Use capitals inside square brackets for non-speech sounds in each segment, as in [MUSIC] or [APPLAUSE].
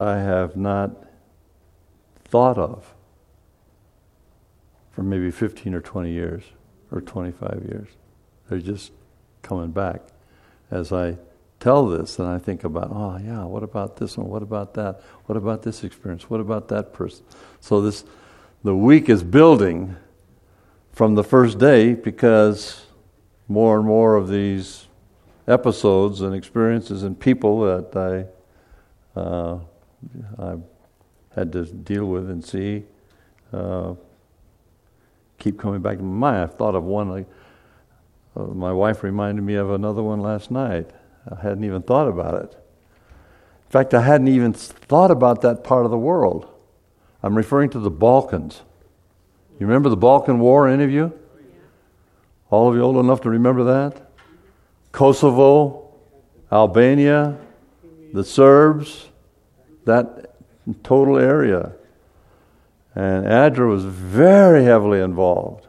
I have not thought of for maybe 15 or 20 years or 25 years. They're just coming back as I tell this and I think about, oh, yeah, what about this one? What about that? What about this experience? What about that person? So this, the week is building from the first day because more and more of these episodes and experiences and people that I, uh, I had to deal with and see uh, keep coming back to my mind. I've thought of one. Like, uh, my wife reminded me of another one last night. I hadn't even thought about it. In fact, I hadn't even thought about that part of the world. I'm referring to the Balkans. You remember the Balkan War, any of you? All of you old enough to remember that? Kosovo, Albania, the Serbs, that total area. And ADRA was very heavily involved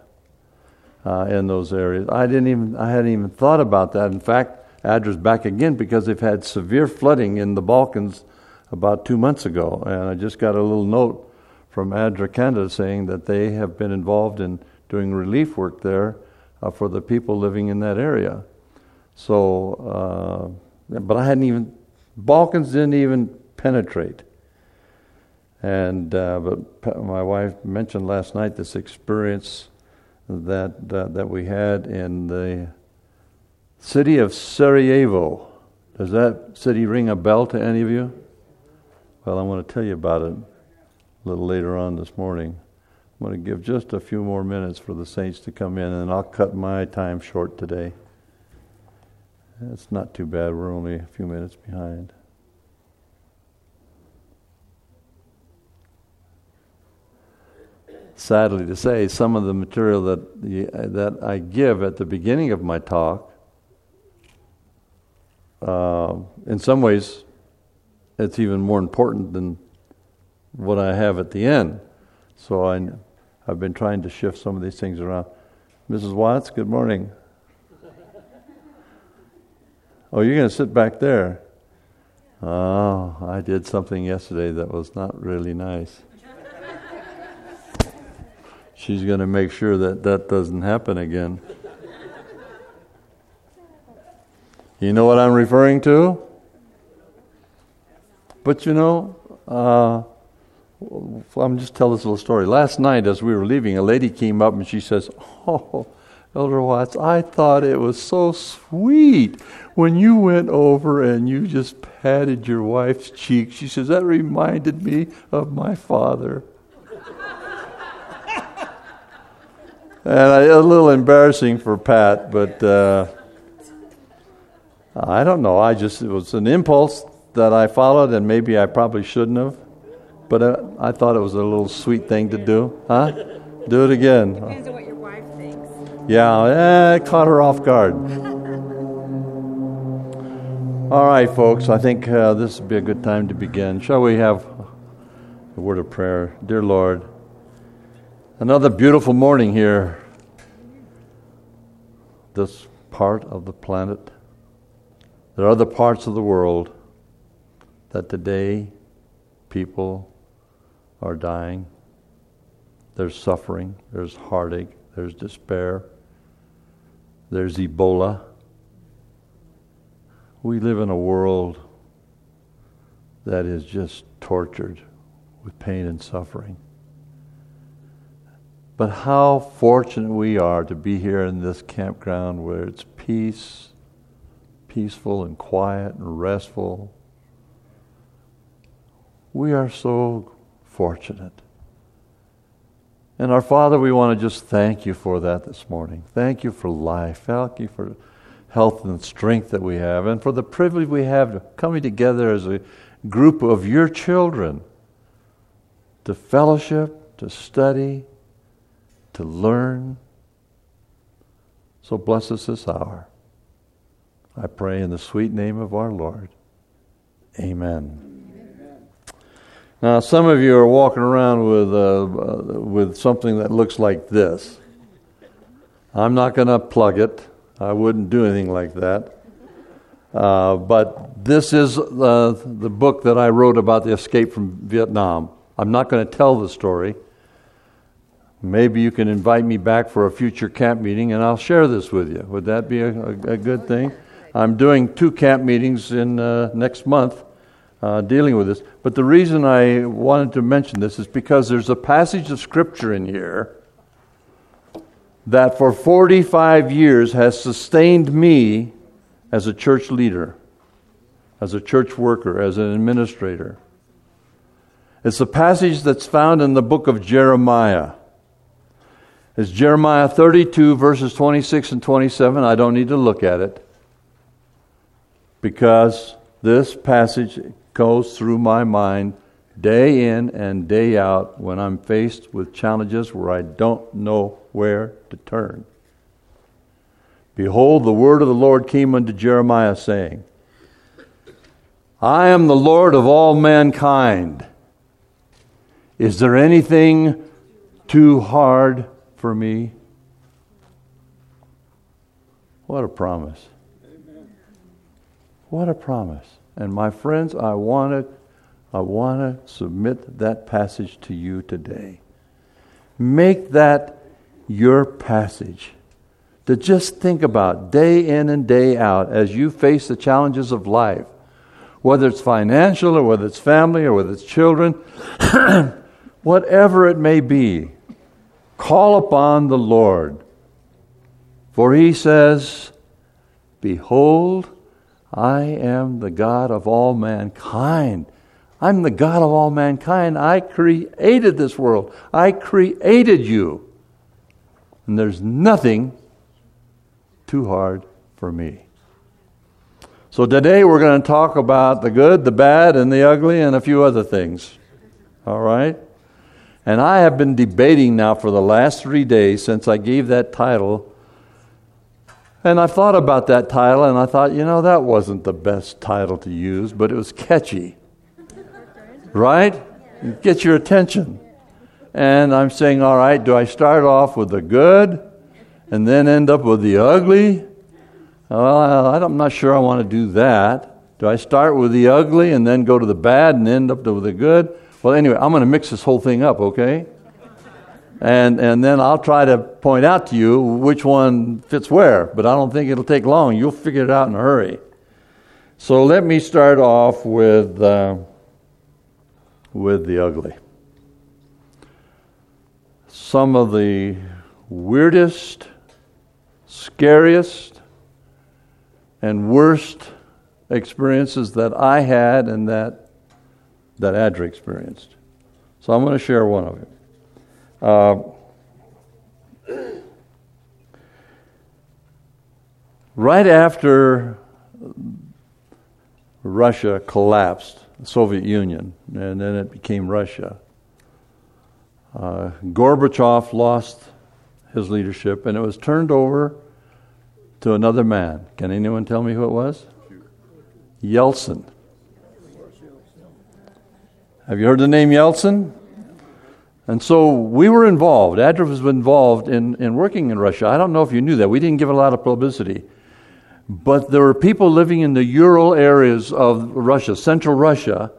uh, in those areas. I didn't even, I hadn't even thought about that. In fact, ADRA's back again because they've had severe flooding in the Balkans about two months ago. And I just got a little note from ADRA Canada saying that they have been involved in doing relief work there uh, for the people living in that area. So, uh, but I hadn't even, Balkans didn't even penetrate. And uh, but my wife mentioned last night this experience that uh, that we had in the city of Sarajevo. Does that city ring a bell to any of you? Well, I want to tell you about it a little later on this morning. I'm going to give just a few more minutes for the saints to come in, and I'll cut my time short today. It's not too bad. We're only a few minutes behind. Sadly to say, some of the material that, that I give at the beginning of my talk, uh, in some ways, it's even more important than what I have at the end. So I, I've been trying to shift some of these things around. Mrs. Watts, good morning. Oh, you're going to sit back there. Oh, I did something yesterday that was not really nice. She's going to make sure that that doesn't happen again. You know what I'm referring to? But you know, uh, I'm just tell this little story. Last night, as we were leaving, a lady came up and she says, "Oh, Elder Watts, I thought it was so sweet when you went over and you just patted your wife's cheek. She says, That reminded me of my father. And I, a little embarrassing for Pat, but uh, I don't know. I just, it was an impulse that I followed, and maybe I probably shouldn't have. But uh, I thought it was a little sweet thing to do. Huh? Do it again. Depends on what your wife thinks. Yeah, eh, it caught her off guard. All right, folks, I think uh, this would be a good time to begin. Shall we have a word of prayer? Dear Lord, another beautiful morning here, this part of the planet. There are other parts of the world that today people are dying. There's suffering, there's heartache, there's despair. There's Ebola. We live in a world that is just tortured with pain and suffering. But how fortunate we are to be here in this campground where it's peace, peaceful and quiet and restful. We are so fortunate. And our Father, we want to just thank you for that this morning. Thank you for life. Thank you for health and strength that we have, and for the privilege we have of coming together as a group of your children to fellowship, to study, to learn. So bless us this hour. I pray in the sweet name of our Lord. Amen. Now, some of you are walking around with, uh, uh, with something that looks like this. I'm not going to plug it. I wouldn't do anything like that. Uh, but this is uh, the book that I wrote about the escape from Vietnam. I'm not going to tell the story. Maybe you can invite me back for a future camp meeting and I'll share this with you. Would that be a, a, a good thing? I'm doing two camp meetings in uh, next month uh, dealing with this. But the reason I wanted to mention this is because there's a passage of scripture in here that for 45 years has sustained me as a church leader, as a church worker, as an administrator. It's a passage that's found in the book of Jeremiah. It's Jeremiah 32, verses 26 and 27. I don't need to look at it because this passage goes through my mind day in and day out when I'm faced with challenges where I don't know where to turn. Behold, the word of the Lord came unto Jeremiah, saying, I am the Lord of all mankind. Is there anything too hard for me? What a promise. Amen. What a promise. And my friends, I want to I want to submit that passage to you today. Make that your passage to just think about day in and day out as you face the challenges of life, whether it's financial or whether it's family or whether it's children, [CLEARS THROAT] whatever it may be, call upon the Lord. For he says, Behold, I am the God of all mankind. I'm the God of all mankind. I created this world. I created you. And there's nothing too hard for me. So today we're going to talk about the good, the bad, and the ugly, and a few other things. All right? And I have been debating now for the last three days since I gave that title and I thought about that title and I thought, you know, that wasn't the best title to use, but it was catchy. right? Get your attention. And I'm saying, all right, do I start off with the good and then end up with the ugly? Well, I'm not sure I want to do that. Do I start with the ugly and then go to the bad and end up with the good? Well, anyway, I'm going to mix this whole thing up, okay? and, and then I'll try to point out to you which one fits where, but I don't think it'll take long. You'll figure it out in a hurry. So let me start off with, uh, with the ugly. Some of the weirdest, scariest, and worst experiences that I had and that, that Adra experienced. So I'm going to share one of them. Uh, right after Russia collapsed, the Soviet Union, and then it became Russia, uh, Gorbachev lost his leadership and it was turned over to another man. Can anyone tell me who it was? Yeltsin. Have you heard the name Yeltsin? And so we were involved. Adra was involved in, in working in Russia. I don't know if you knew that. We didn't give a lot of publicity. But there were people living in the Ural areas of Russia, central Russia,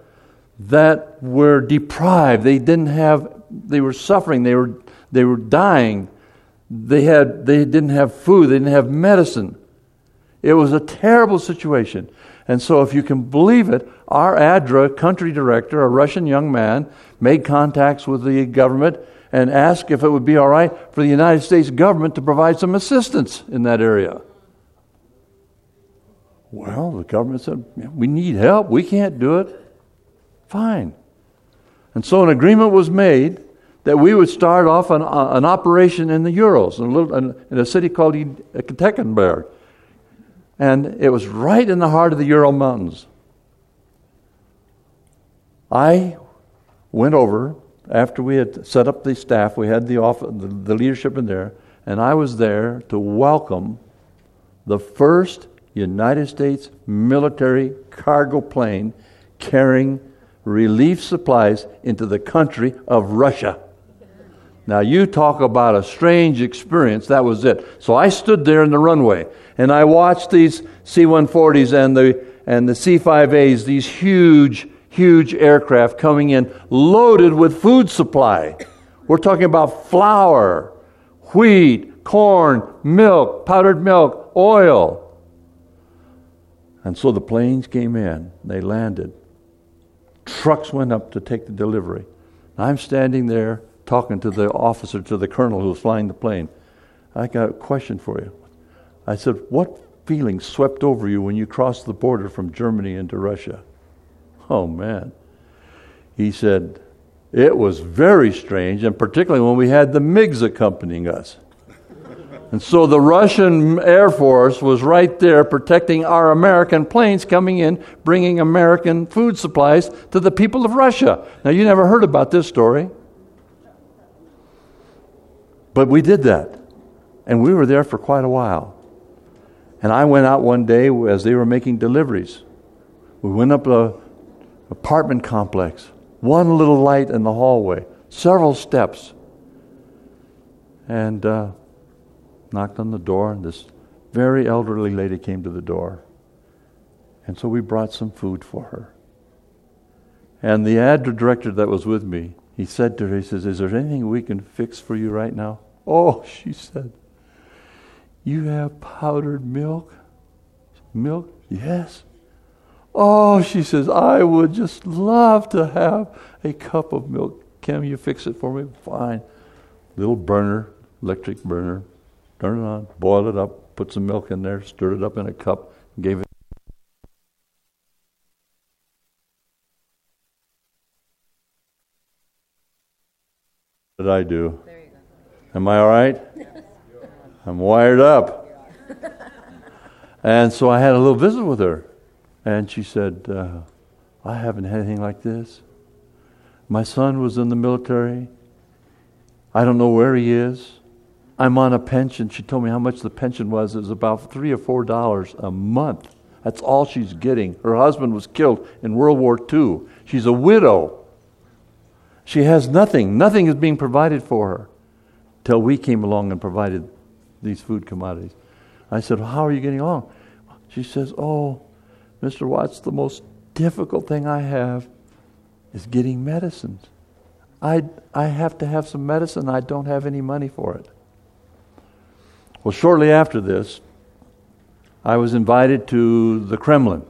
that were deprived. They didn't have, they were suffering, they were, they were dying. They, had, they didn't have food, they didn't have medicine. It was a terrible situation. And so, if you can believe it, our ADRA country director, a Russian young man, made contacts with the government and asked if it would be all right for the United States government to provide some assistance in that area. Well, the government said, We need help. We can't do it. Fine. And so an agreement was made that we would start off an, uh, an operation in the Urals, in a, little, in a city called Ekaterinburg. And it was right in the heart of the Ural Mountains. I went over after we had set up the staff, we had the, the, the leadership in there, and I was there to welcome the first United States military cargo plane carrying relief supplies into the country of Russia. Now, you talk about a strange experience. That was it. So I stood there in the runway and I watched these C 140s and the, and the C 5As, these huge, huge aircraft coming in loaded with food supply. We're talking about flour, wheat, corn, milk, powdered milk, oil. And so the planes came in, they landed. Trucks went up to take the delivery. I'm standing there talking to the officer, to the colonel who was flying the plane. I got a question for you. I said, What feeling swept over you when you crossed the border from Germany into Russia? Oh, man. He said, It was very strange, and particularly when we had the MiGs accompanying us. And so the Russian Air Force was right there protecting our American planes coming in, bringing American food supplies to the people of Russia. Now, you never heard about this story. But we did that. And we were there for quite a while. And I went out one day as they were making deliveries. We went up a apartment complex, one little light in the hallway, several steps, and uh, knocked on the door. And this very elderly lady came to the door. And so we brought some food for her. And the ADRA director that was with me, he said to her, he says, Is there anything we can fix for you right now? Oh, [LAUGHS] she said, You have powdered milk? Milk? Yes. Oh, she says, I would just love to have a cup of milk. Can you fix it for me? Fine. Little burner, electric burner. Turn it on, boil it up, put some milk in there, stirred it up in a cup, gave it. What did I do? Am I all right? I'm wired up. And so I had a little visit with her. And she said, uh, I haven't had anything like this. My son was in the military. I don't know where he is. I'm on a pension. She told me how much the pension was. It was about three or four dollars a month. That's all she's getting. Her husband was killed in World War II. She's a widow. She has nothing. Nothing is being provided for her till we came along and provided these food commodities. I said, well, How are you getting along? She says, Oh, Mr. Watts, the most difficult thing I have is getting medicines. I, I have to have some medicine. I don't have any money for it. Well, shortly after this, I was invited to the Kremlin.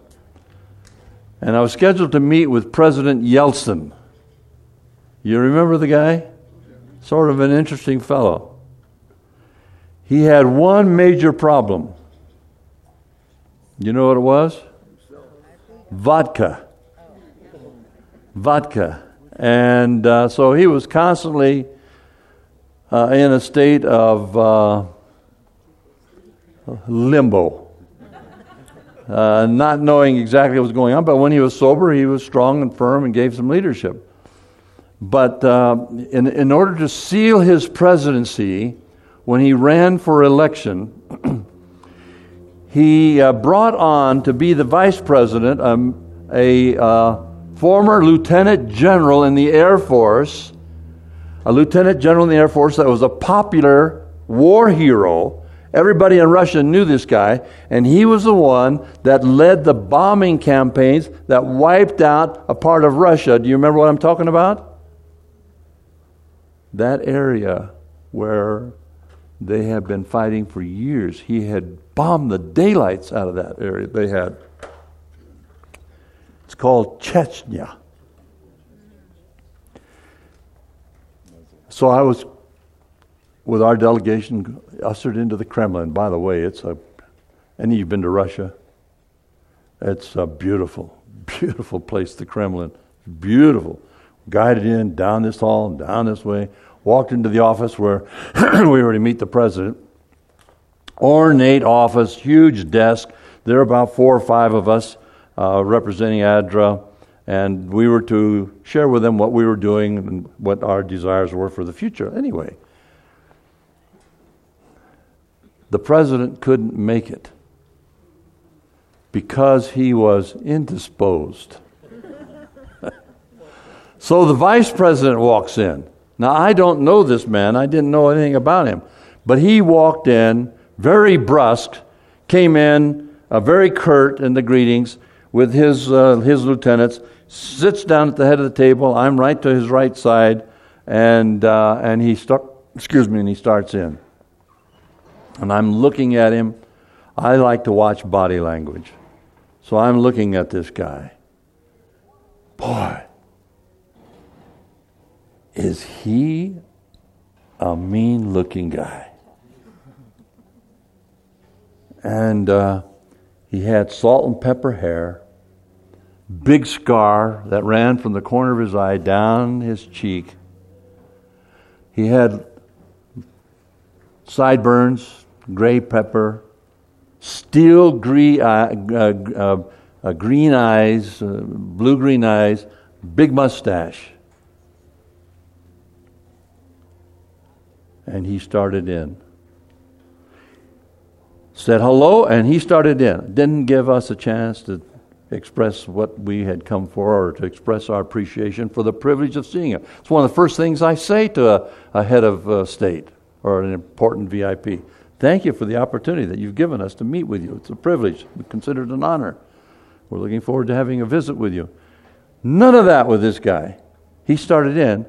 And I was scheduled to meet with President Yeltsin. You remember the guy? sort of an interesting fellow. He had one major problem. You know what it was? Vodka. Vodka. And uh, so he was constantly uh, in a state of uh, limbo, uh, not knowing exactly what was going on. But when he was sober, he was strong and firm and gave some leadership. But uh, in, in order to seal his presidency, when he ran for election, [CLEARS THROAT] he uh, brought on to be the vice president um, a uh, former lieutenant general in the Air Force, a lieutenant general in the Air Force that was a popular war hero. Everybody in Russia knew this guy, and he was the one that led the bombing campaigns that wiped out a part of Russia. Do you remember what I'm talking about? that area where they have been fighting for years, he had bombed the daylights out of that area they had. It's called Chechnya. So I was with our delegation ushered into the Kremlin. By the way, it's a any of you've been to Russia? It's a beautiful, beautiful place, the Kremlin. Beautiful. Guided in down this hall down this way walked into the office where [CLEARS THROAT] we were to meet the president. Ornate office, huge desk. There were about four or five of us uh, representing ADRA, and we were to share with them what we were doing and what our desires were for the future. Anyway, the president couldn't make it because he was indisposed. [LAUGHS] so the vice president walks in Now, I don't know this man, I didn't know anything about him. But he walked in, very brusque, came in, uh, very curt in the greetings with his, uh, his lieutenants, sits down at the head of the table. I'm right to his right side, and, uh, and he start, excuse me, and he starts in. And I'm looking at him. I like to watch body language. So I'm looking at this guy. Boy, is he a mean looking guy? And uh, he had salt and pepper hair, big scar that ran from the corner of his eye down his cheek. He had sideburns, gray pepper, steel green, uh, uh, uh, green eyes, uh, blue green eyes, big mustache. And he started in. Said hello, and he started in. Didn't give us a chance to express what we had come for or to express our appreciation for the privilege of seeing him. It's one of the first things I say to a, a head of state or an important VIP. Thank you for the opportunity that you've given us to meet with you. It's a privilege. We consider it an honor. We're looking forward to having a visit with you. None of that with this guy. He started in,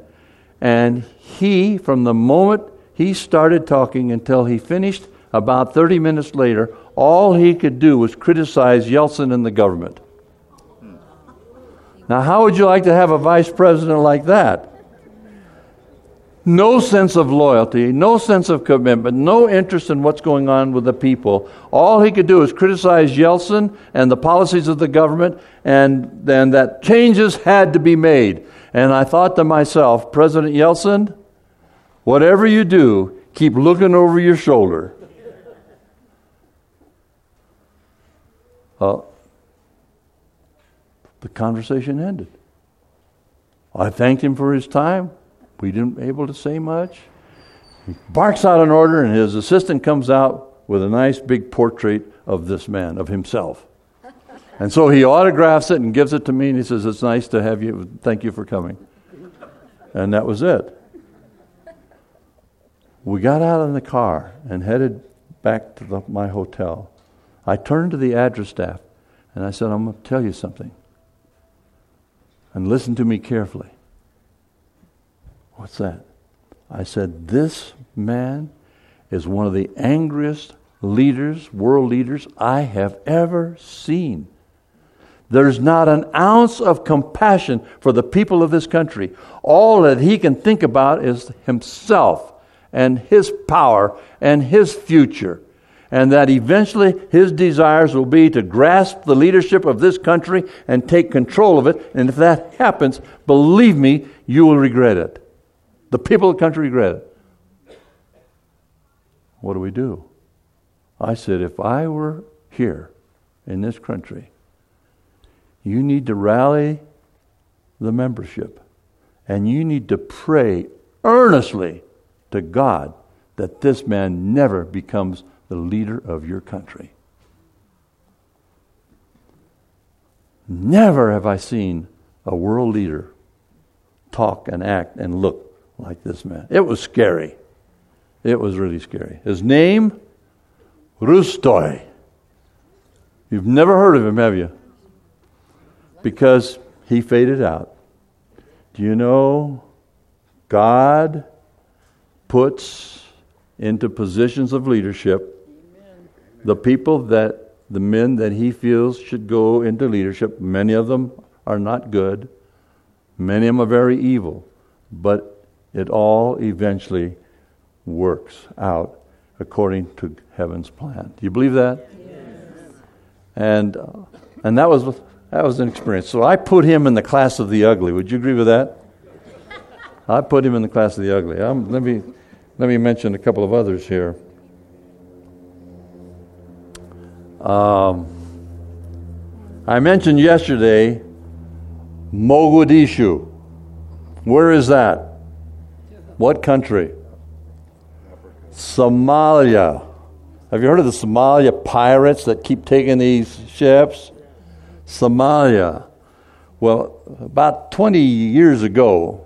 and he, from the moment he started talking until he finished, about 30 minutes later, all he could do was criticize Yeltsin and the government. Now, how would you like to have a vice president like that? no sense of loyalty, no sense of commitment, no interest in what's going on with the people. All he could do is criticize Yeltsin and the policies of the government, and then that changes had to be made. And I thought to myself, President Yeltsin, whatever you do, keep looking over your shoulder. Uh, the conversation ended. I thanked him for his time. We didn't able to say much. He barks out an order, and his assistant comes out with a nice big portrait of this man, of himself. And so he autographs it and gives it to me, and he says, It's nice to have you. Thank you for coming. And that was it. We got out in the car and headed back to the, my hotel. I turned to the ADRA's staff and I said, I'm going to tell you something. And listen to me carefully. What's that? I said, This man is one of the angriest leaders, world leaders, I have ever seen. There's not an ounce of compassion for the people of this country. All that he can think about is himself and his power and his future. And that eventually his desires will be to grasp the leadership of this country and take control of it. And if that happens, believe me, you will regret it. The people of the country regret it. What do we do? I said, if I were here in this country, you need to rally the membership and you need to pray earnestly to God that this man never becomes the leader of your country. Never have I seen a world leader talk and act and look like this man. It was scary. It was really scary. His name, Rutskoy. You've never heard of him, have you? Because he faded out. Do you know God puts into positions of leadership the people that the men that he feels should go into leadership. Many of them are not good, many of them are very evil, but it all eventually works out according to heaven's plan. Do you believe that? Yes. And uh, and that was that was an experience. So I put him in the class of the ugly. Would you agree with that? I put him in the class of the ugly. Um, let me let me mention a couple of others here. Um, I mentioned yesterday Mogadishu. Where is that? What country? Somalia. Have you heard of the Somalia pirates that keep taking these ships? Somalia. Well, about 20 years ago,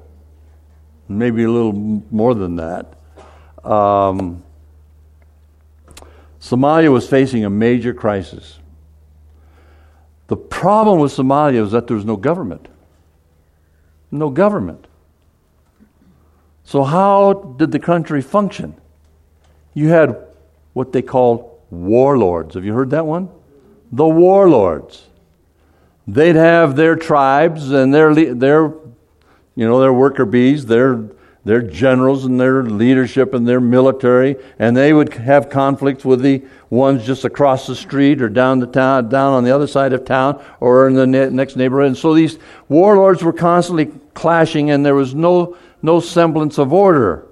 maybe a little more than that. Um, Somalia was facing a major crisis. The problem with Somalia was that there was no government. No government. So, how did the country function? You had what they called warlords. Have you heard that one? The warlords. They'd have their tribes and their, their you know, their worker bees, their, their generals and their leadership and their military, and they would have conflicts with the ones just across the street or down the town, down on the other side of town or in the next neighborhood. And so these warlords were constantly clashing, and there was no no semblance of order.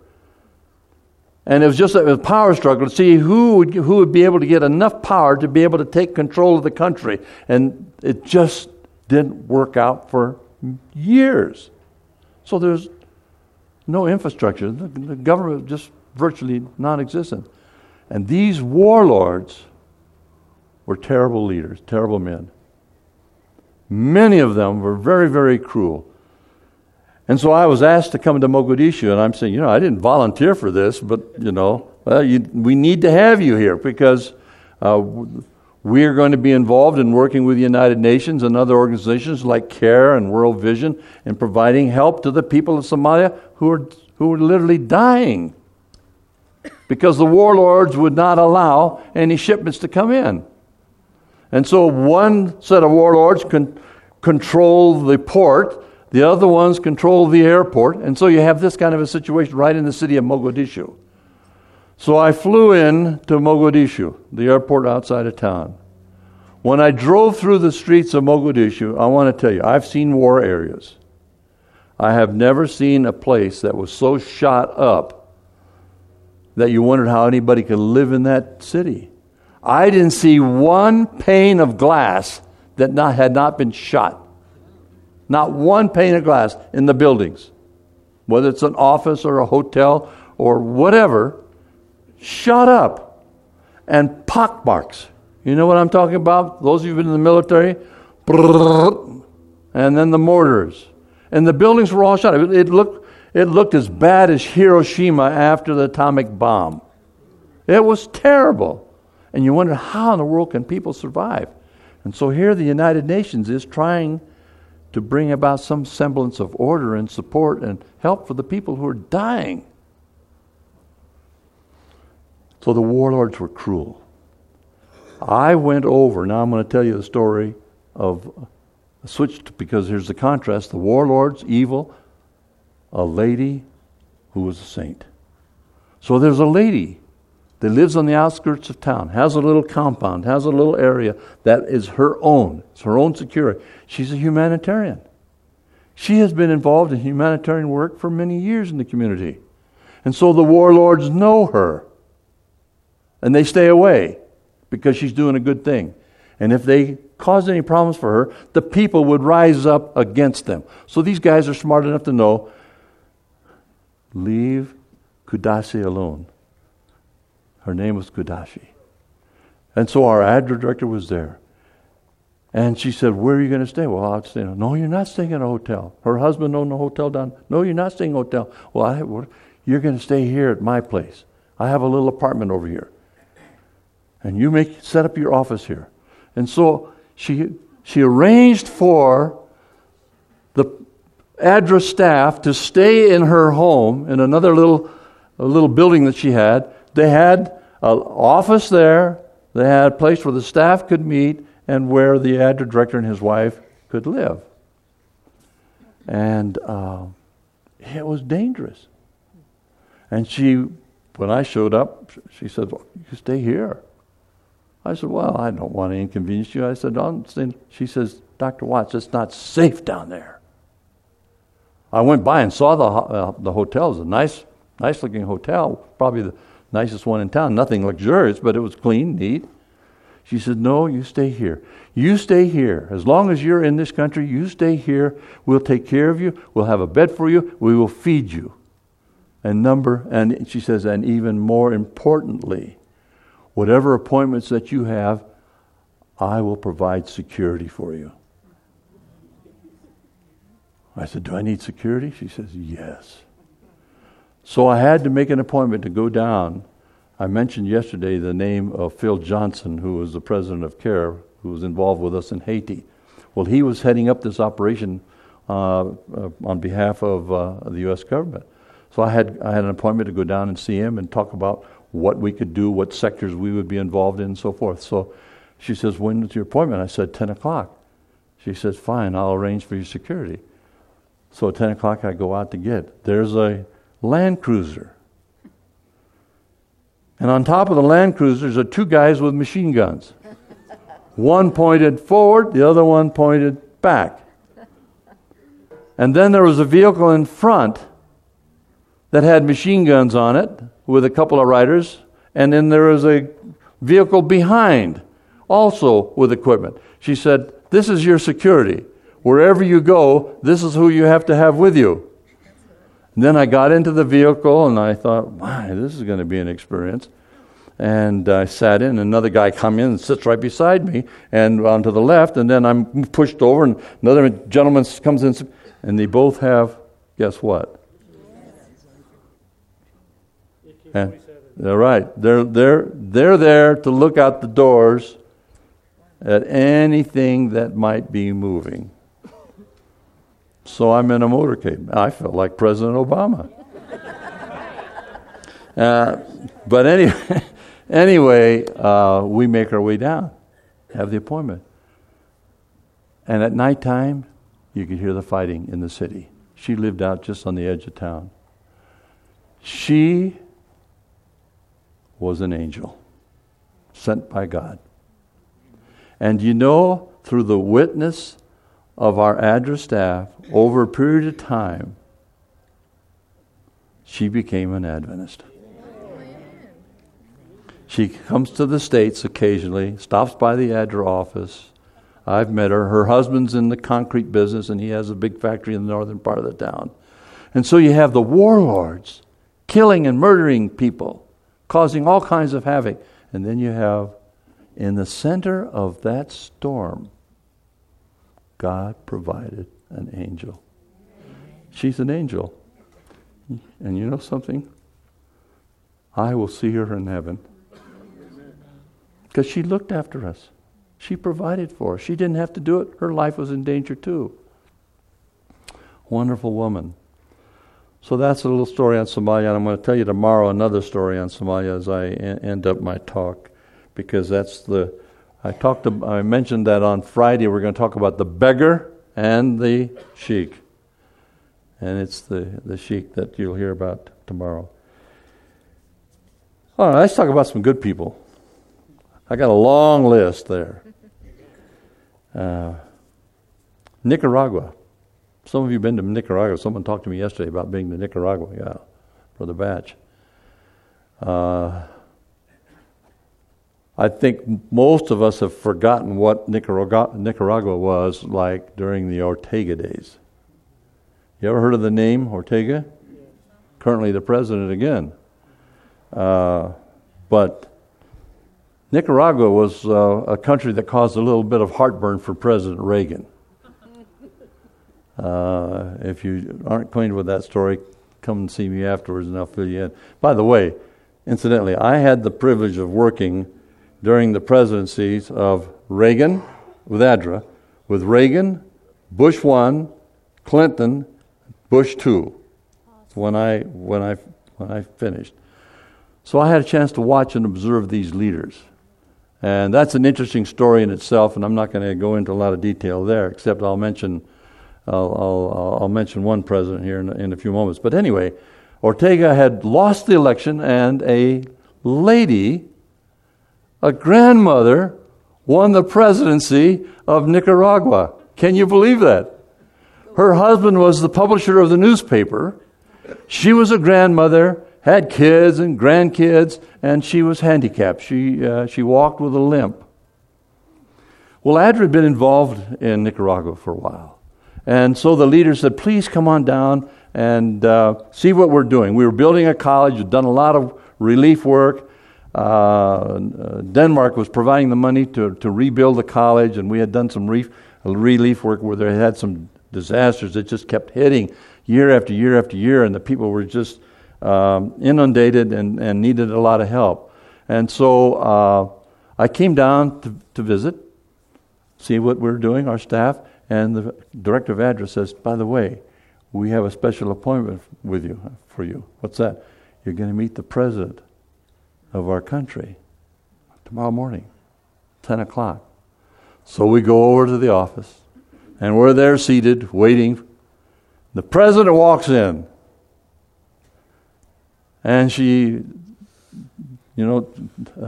And it was just a power struggle to see who would, who would be able to get enough power to be able to take control of the country. And it just didn't work out for years. So there's no infrastructure. The, the government just virtually non existent. And these warlords were terrible leaders, terrible men. Many of them were very, very cruel. And so I was asked to come to Mogadishu, and I'm saying, you know, I didn't volunteer for this, but, you know, well, you, we need to have you here because uh, we're going to be involved in working with the United Nations and other organizations like CARE and World Vision in providing help to the people of Somalia who are, who are literally dying because the warlords would not allow any shipments to come in. And so one set of warlords can control the port the other ones control the airport, and so you have this kind of a situation right in the city of Mogadishu. So I flew in to Mogadishu, the airport outside of town. When I drove through the streets of Mogadishu, I want to tell you, I've seen war areas. I have never seen a place that was so shot up that you wondered how anybody could live in that city. I didn't see one pane of glass that not, had not been shot. Not one pane of glass in the buildings, whether it's an office or a hotel or whatever, shut up and pockmarks. You know what I'm talking about? Those of you who've been in the military, and then the mortars. And the buildings were all shut up. It looked, it looked as bad as Hiroshima after the atomic bomb. It was terrible. And you wonder how in the world can people survive? And so here the United Nations is trying to bring about some semblance of order and support and help for the people who are dying. So the warlords were cruel. I went over, now I'm going to tell you the story of, switched because here's the contrast the warlords, evil, a lady who was a saint. So there's a lady that lives on the outskirts of town, has a little compound, has a little area that is her own. It's her own security. She's a humanitarian. She has been involved in humanitarian work for many years in the community. And so the warlords know her. And they stay away because she's doing a good thing. And if they cause any problems for her, the people would rise up against them. So these guys are smart enough to know leave Kudasi alone. Her name was Kudashi. And so our ADRA director was there. And she said, Where are you going to stay? Well, I'll stay. No, you're not staying in a hotel. Her husband owned a hotel down. No, you're not staying in a hotel. Well, I, you're going to stay here at my place. I have a little apartment over here. And you make set up your office here. And so she she arranged for the ADRA staff to stay in her home in another little a little building that she had they had an office there, they had a place where the staff could meet, and where the ADRA director and his wife could live. And uh, it was dangerous. And she, when I showed up, she said, well, You stay here. I said, Well, I don't want to inconvenience you. I said, staying. She says, Dr. Watts, it's not safe down there. I went by and saw the, uh, the hotel. It was a nice, nice looking hotel, probably the nicest one in town. Nothing luxurious, but it was clean, neat. She said, No, you stay here. You stay here. As long as you're in this country, you stay here. We'll take care of you. We'll have a bed for you. We will feed you. And number, and she says, and even more importantly, whatever appointments that you have, I will provide security for you. I said, Do I need security? She says, Yes. So I had to make an appointment to go down. I mentioned yesterday the name of Phil Johnston, who was the president of CARE, who was involved with us in Haiti. Well, he was heading up this operation uh, uh, on behalf of uh, the U.S. government. So I had, I had an appointment to go down and see him and talk about what we could do, what sectors we would be involved in, and so forth. So she says, When's your appointment? I said, 10 o'clock. She says, Fine, I'll arrange for your security. So at 10 o'clock, I go out to get. There's a Land Cruiser. And on top of the Land Cruisers are two guys with machine guns. One pointed forward, the other one pointed back. And then there was a vehicle in front that had machine guns on it with a couple of riders. And then there was a vehicle behind also with equipment. She said, This is your security. Wherever you go, this is who you have to have with you. And then I got into the vehicle and I thought, wow, this is going to be an experience. And I sat in, another guy come in and sits right beside me and on to the left, and then I'm pushed over, and another gentleman comes in, and they both have, guess what? And they're right. They're, they're, they're there to look out the doors at anything that might be moving. So I'm in a motorcade. I felt like President Obama. [LAUGHS] uh, but anyway, [LAUGHS] anyway uh, we make our way down, have the appointment. And at nighttime, you could hear the fighting in the city. She lived out just on the edge of town. She was an angel sent by God. And you know, through the witness of our ADRA staff, over a period of time, she became an Adventist. She comes to the States occasionally, stops by the ADRA office. I've met her. Her husband's in the concrete business, and he has a big factory in the northern part of the town. And so you have the warlords killing and murdering people, causing all kinds of havoc. And then you have, in the center of that storm, God provided an angel. She's an angel. And you know something? I will see her in heaven. Because she looked after us. She provided for us. She didn't have to do it. Her life was in danger too. Wonderful woman. So that's a little story on Somalia, and I'm going to tell you tomorrow another story on Somalia as I end up my talk, because that's the I talked. I mentioned that on Friday we're going to talk about the beggar and the sheik, and it's the the sheik that you'll hear about tomorrow. All right, let's talk about some good people. I got a long list there. Uh, Nicaragua. Some of you have been to Nicaragua. Someone talked to me yesterday about being to Nicaragua. Yeah, for the batch. Uh, I think most of us have forgotten what Nicaragua, Nicaragua was like during the Ortega days. You ever heard of the name Ortega? Currently the president again. Uh, but Nicaragua was uh, a country that caused a little bit of heartburn for President Reagan. Uh, if you aren't acquainted with that story, come and see me afterwards and I'll fill you in. By the way, incidentally, I had the privilege of working during the presidencies of Reagan with ADRA, with Reagan, Bush one, Clinton, Bush two. When I when I when I finished, so I had a chance to watch and observe these leaders, and that's an interesting story in itself. And I'm not going to go into a lot of detail there, except I'll mention I'll I'll, I'll mention one president here in, in a few moments. But anyway, Ortega had lost the election, and a lady a grandmother won the presidency of Nicaragua. Can you believe that? Her husband was the publisher of the newspaper. She was a grandmother, had kids and grandkids, and she was handicapped. She, uh, she walked with a limp. Well, Adra had been involved in Nicaragua for a while. And so the leader said, please come on down and uh, see what we're doing. We were building a college, we'd done a lot of relief work, uh, Denmark was providing the money to, to rebuild the college, and we had done some reef, relief work where they had some disasters that just kept hitting year after year after year, and the people were just um, inundated and, and needed a lot of help. And so uh, I came down to, to visit, see what we're doing, our staff, and the director of ADRA's says, by the way, we have a special appointment with you for you. What's that? You're going to meet the president of our country tomorrow morning, 10 o'clock. So we go over to the office, and we're there seated, waiting. The president walks in, and she, you know,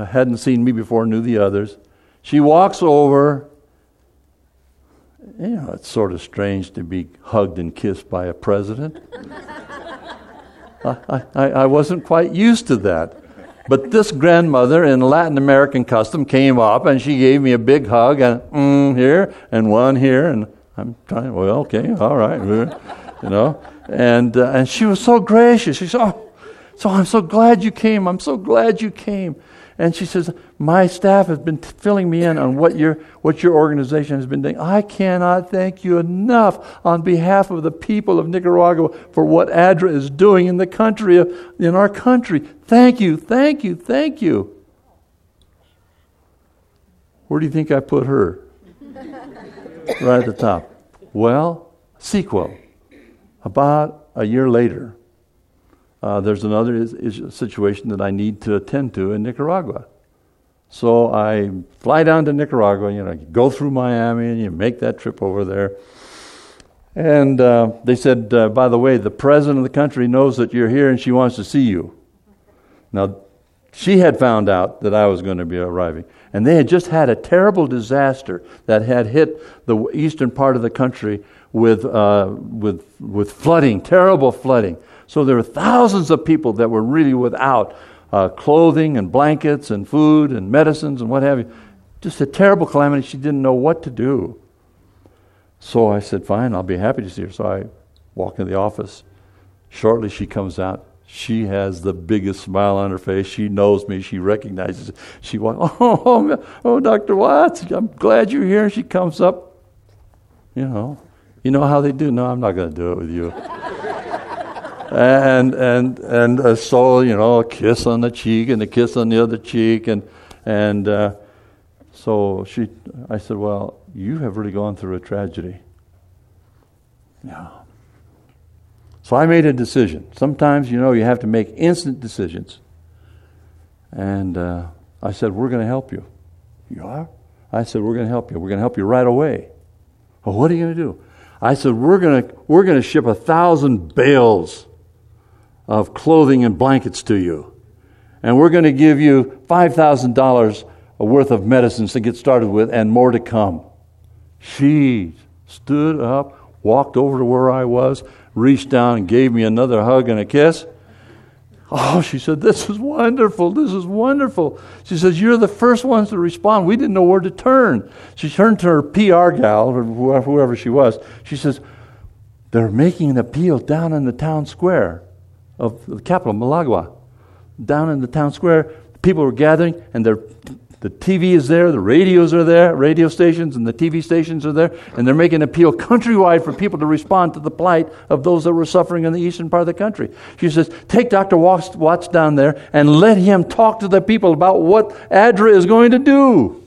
hadn't seen me before, knew the others. She walks over. You know, it's sort of strange to be hugged and kissed by a president. [LAUGHS] I, I, I wasn't quite used to that. But this grandmother in Latin American custom came up and she gave me a big hug and mm, here and one here and I'm trying. Well, okay, all right, you know. And uh, and she was so gracious. She said, "Oh, so I'm so glad you came. I'm so glad you came." And she says, My staff has been filling me in on what your, what your organization has been doing. I cannot thank you enough on behalf of the people of Nicaragua for what ADRA is doing in the country, in our country. Thank you, thank you, thank you. Where do you think I put her? [LAUGHS] right at the top. Well, sequel. About a year later, uh, there's another is, is situation that I need to attend to in Nicaragua. So I fly down to Nicaragua, you know, go through Miami and you make that trip over there. And uh, they said, uh, by the way, the president of the country knows that you're here and she wants to see you. Now, she had found out that I was going to be arriving. And they had just had a terrible disaster that had hit the eastern part of the country with, uh, with, with flooding, terrible flooding. So there were thousands of people that were really without uh, clothing and blankets and food and medicines and what have you. Just a terrible calamity. She didn't know what to do. So I said, Fine, I'll be happy to see her. So I walk in the office. Shortly, she comes out. She has the biggest smile on her face. She knows me. She recognizes it. She walks, [LAUGHS] oh, oh, oh, Dr. Watts, I'm glad you're here. She comes up. You know, you know how they do. No, I'm not going to do it with you [LAUGHS] and and and uh, so you know a kiss on the cheek and a kiss on the other cheek and and uh, so she I said well you have really gone through a tragedy. Yeah. So I made a decision. Sometimes you know you have to make instant decisions. And uh, I said we're going to help you. You are? I said we're going to help you. We're going to help you right away. Well what are you going to do? I said we're going to we're going to ship a thousand bales of clothing and blankets to you. And we're going to give you $5,000 worth of medicines to get started with and more to come. She stood up, walked over to where I was, reached down and gave me another hug and a kiss. Oh, she said, This is wonderful. This is wonderful. She says, You're the first ones to respond. We didn't know where to turn. She turned to her PR gal, or whoever she was. She says, They're making an appeal down in the town square of the capital, Managua. Down in the town square, people were gathering, and the TV is there, the radios are there, radio stations and the TV stations are there, and they're making an appeal countrywide for people to respond to the plight of those that were suffering in the eastern part of the country. She says, Take Dr. Watts down there and let him talk to the people about what ADRA is going to do.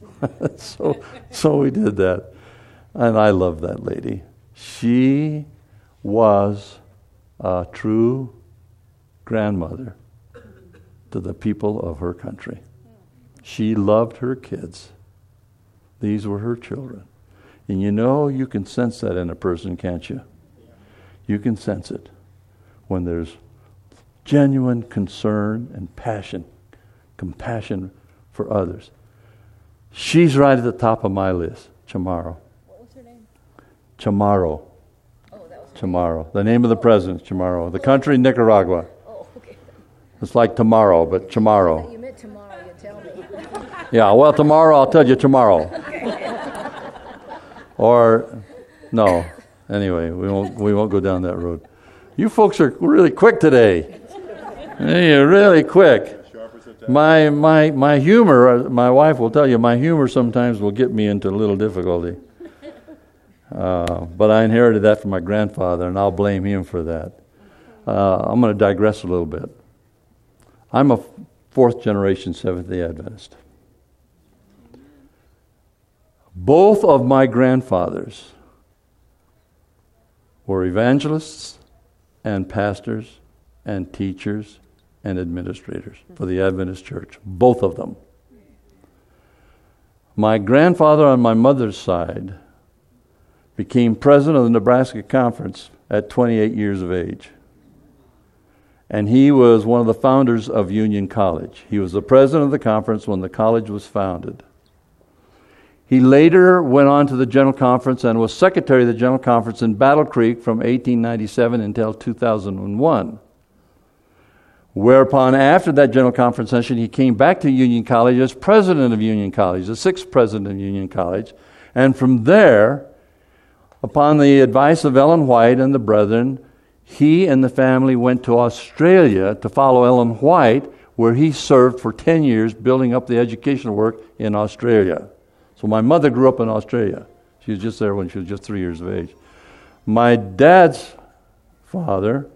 [LAUGHS] so, so we did that. And I love that lady. She was a true grandmother to the people of her country. She loved her kids. These were her children. And you know, you can sense that in a person, can't you? You can sense it when there's genuine concern and passion, compassion for others. She's right at the top of my list, Chamorro. What was her name? Chamorro. Chamorro. The name of the president, tomorrow. The country, Nicaragua. Oh, okay. It's like tomorrow, but Chamorro. You meant tomorrow, you tell me. [LAUGHS] Yeah, well, tomorrow I'll tell you tomorrow. Okay. [LAUGHS] or, no. Anyway, we won't, we won't go down that road. You folks are really quick today. You're really quick. My, my, my humor, uh, my wife will tell you, my humor sometimes will get me into a little difficulty. Uh, but I inherited that from my grandfather, and I'll blame him for that. uh, I'm going to digress a little bit. I'm a fourth generation Seventh day Adventist. Both of my grandfathers were evangelists and pastors and teachers and administrators for the Adventist church. Both of them. My grandfather on my mother's side became president of the Nebraska Conference at 28 years of age. And he was one of the founders of Union College. He was the president of the conference when the college was founded. He later went on to the General Conference and was secretary of the General Conference in Battle Creek from 1897 until 2001. Whereupon, after that General Conference session, he came back to Union College as president of Union College, the sixth president of Union College. And from there, upon the advice of Ellen White and the brethren, he and the family went to Australia to follow Ellen White, where he served for 10 years building up the educational work in Australia. So my mother grew up in Australia. She was just there when she was just three years of age. My dad's father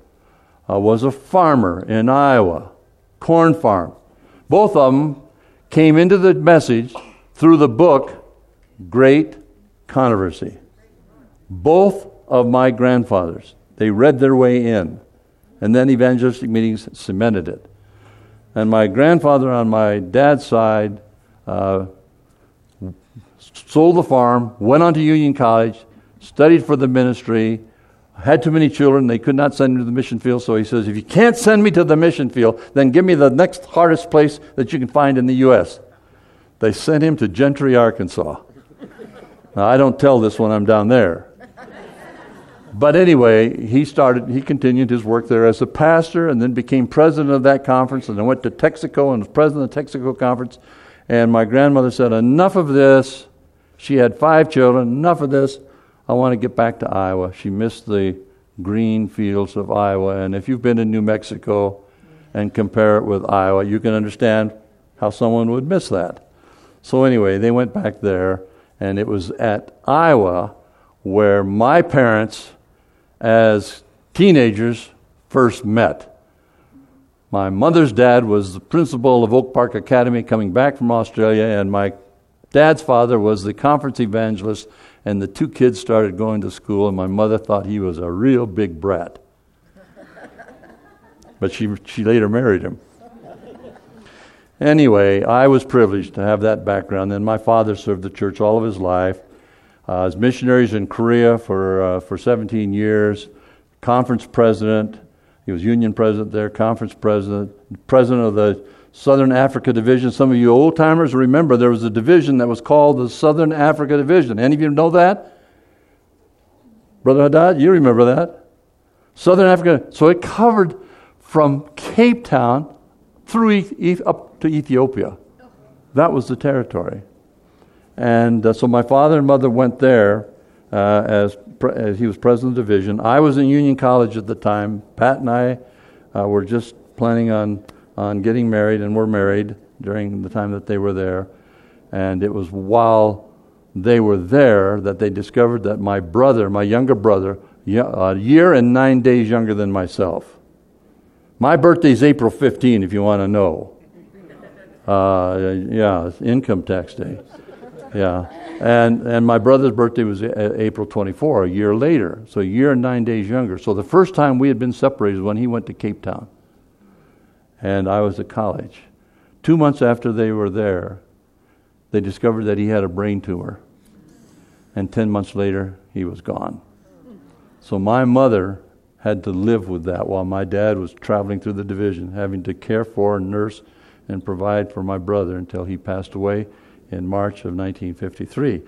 uh, was a farmer in Iowa, corn farm. Both of them came into the message through the book Great Controversy. Both of my grandfathers, they read their way in, and then evangelistic meetings cemented it. And my grandfather on my dad's side uh, sold the farm, went on to Union College, studied for the ministry, had too many children. They could not send him to the mission field. So he says, if you can't send me to the mission field, then give me the next hardest place that you can find in the U.S. They sent him to Gentry, Arkansas. Now, I don't tell this when I'm down there. But anyway, he started, he continued his work there as a pastor and then became president of that conference and then went to Texico and was president of the Texico conference. And my grandmother said, Enough of this. She had five children. Enough of this. I want to get back to Iowa. She missed the green fields of Iowa. And if you've been in New Mexico and compare it with Iowa, you can understand how someone would miss that. So, anyway, they went back there, and it was at Iowa where my parents, as teenagers, first met. My mother's dad was the principal of Oak Park Academy coming back from Australia, and my dad's father was the conference evangelist and the two kids started going to school, and my mother thought he was a real big brat. [LAUGHS] but she, she later married him. Anyway, I was privileged to have that background. Then my father served the church all of his life. Uh, as missionaries in Korea for, uh, for 17 years, conference president. He was union president there, conference president, president of the Southern Africa Division. Some of you old timers remember there was a division that was called the Southern Africa Division. Any of you know that? Brother Haddad, you remember that? Southern Africa. So it covered from Cape Town through up to Ethiopia. That was the territory. And uh, so my father and mother went there uh, as, pre- as he was president of the division. I was in Union College at the time. Pat and I uh, were just planning on on getting married and were married during the time that they were there. And it was while they were there that they discovered that my brother, my younger brother, a year and nine days younger than myself. My birthday is April 15, if you want to know. Uh, yeah, income tax day. Yeah. And, and my brother's birthday was uh, April 24, a year later. So a year and nine days younger. So the first time we had been separated was when he went to Cape Town and I was at college. Two months after they were there, they discovered that he had a brain tumor. And 10 months later, he was gone. So my mother had to live with that while my dad was traveling through the division, having to care for, nurse, and provide for my brother until he passed away in March of 1953.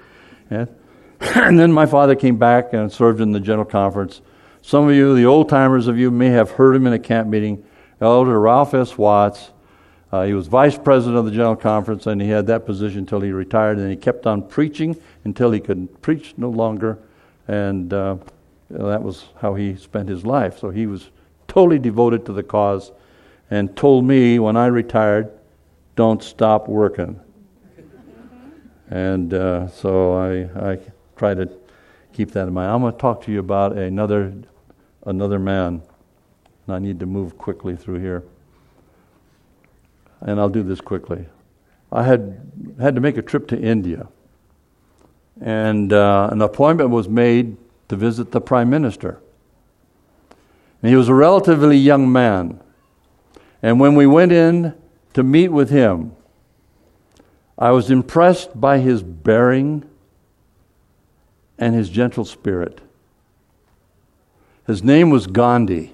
And, [CLEARS THROAT] and then my father came back and served in the General Conference. Some of you, the old timers of you, may have heard him in a camp meeting. Elder Ralph S. Watts. Uh, he was vice president of the General Conference, and he had that position until he retired. And he kept on preaching until he could preach no longer, and uh, that was how he spent his life. So he was totally devoted to the cause, and told me when I retired, "Don't stop working." And uh, so I, I try to keep that in mind. I'm going to talk to you about another another man and I need to move quickly through here. And I'll do this quickly. I had had to make a trip to India, and uh, an appointment was made to visit the prime minister. And he was a relatively young man. And when we went in to meet with him, I was impressed by his bearing and his gentle spirit. His name was Gandhi.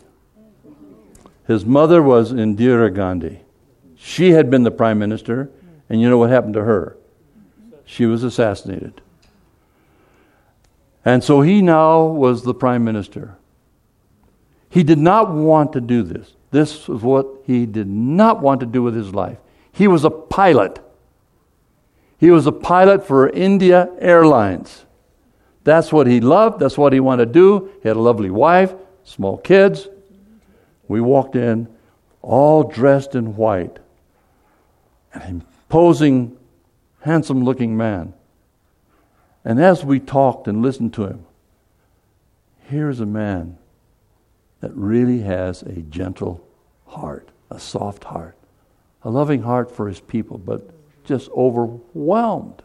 His mother was Indira Gandhi. She had been the prime minister, and you know what happened to her? She was assassinated. And so he now was the prime minister. He did not want to do this. This was what he did not want to do with his life. He was a pilot. He was a pilot for India Airlines. That's what he loved. That's what he wanted to do. He had a lovely wife, small kids. We walked in, all dressed in white, an imposing, handsome looking man. And as we talked and listened to him, here's a man that really has a gentle heart, a soft heart, a loving heart for his people, but just overwhelmed.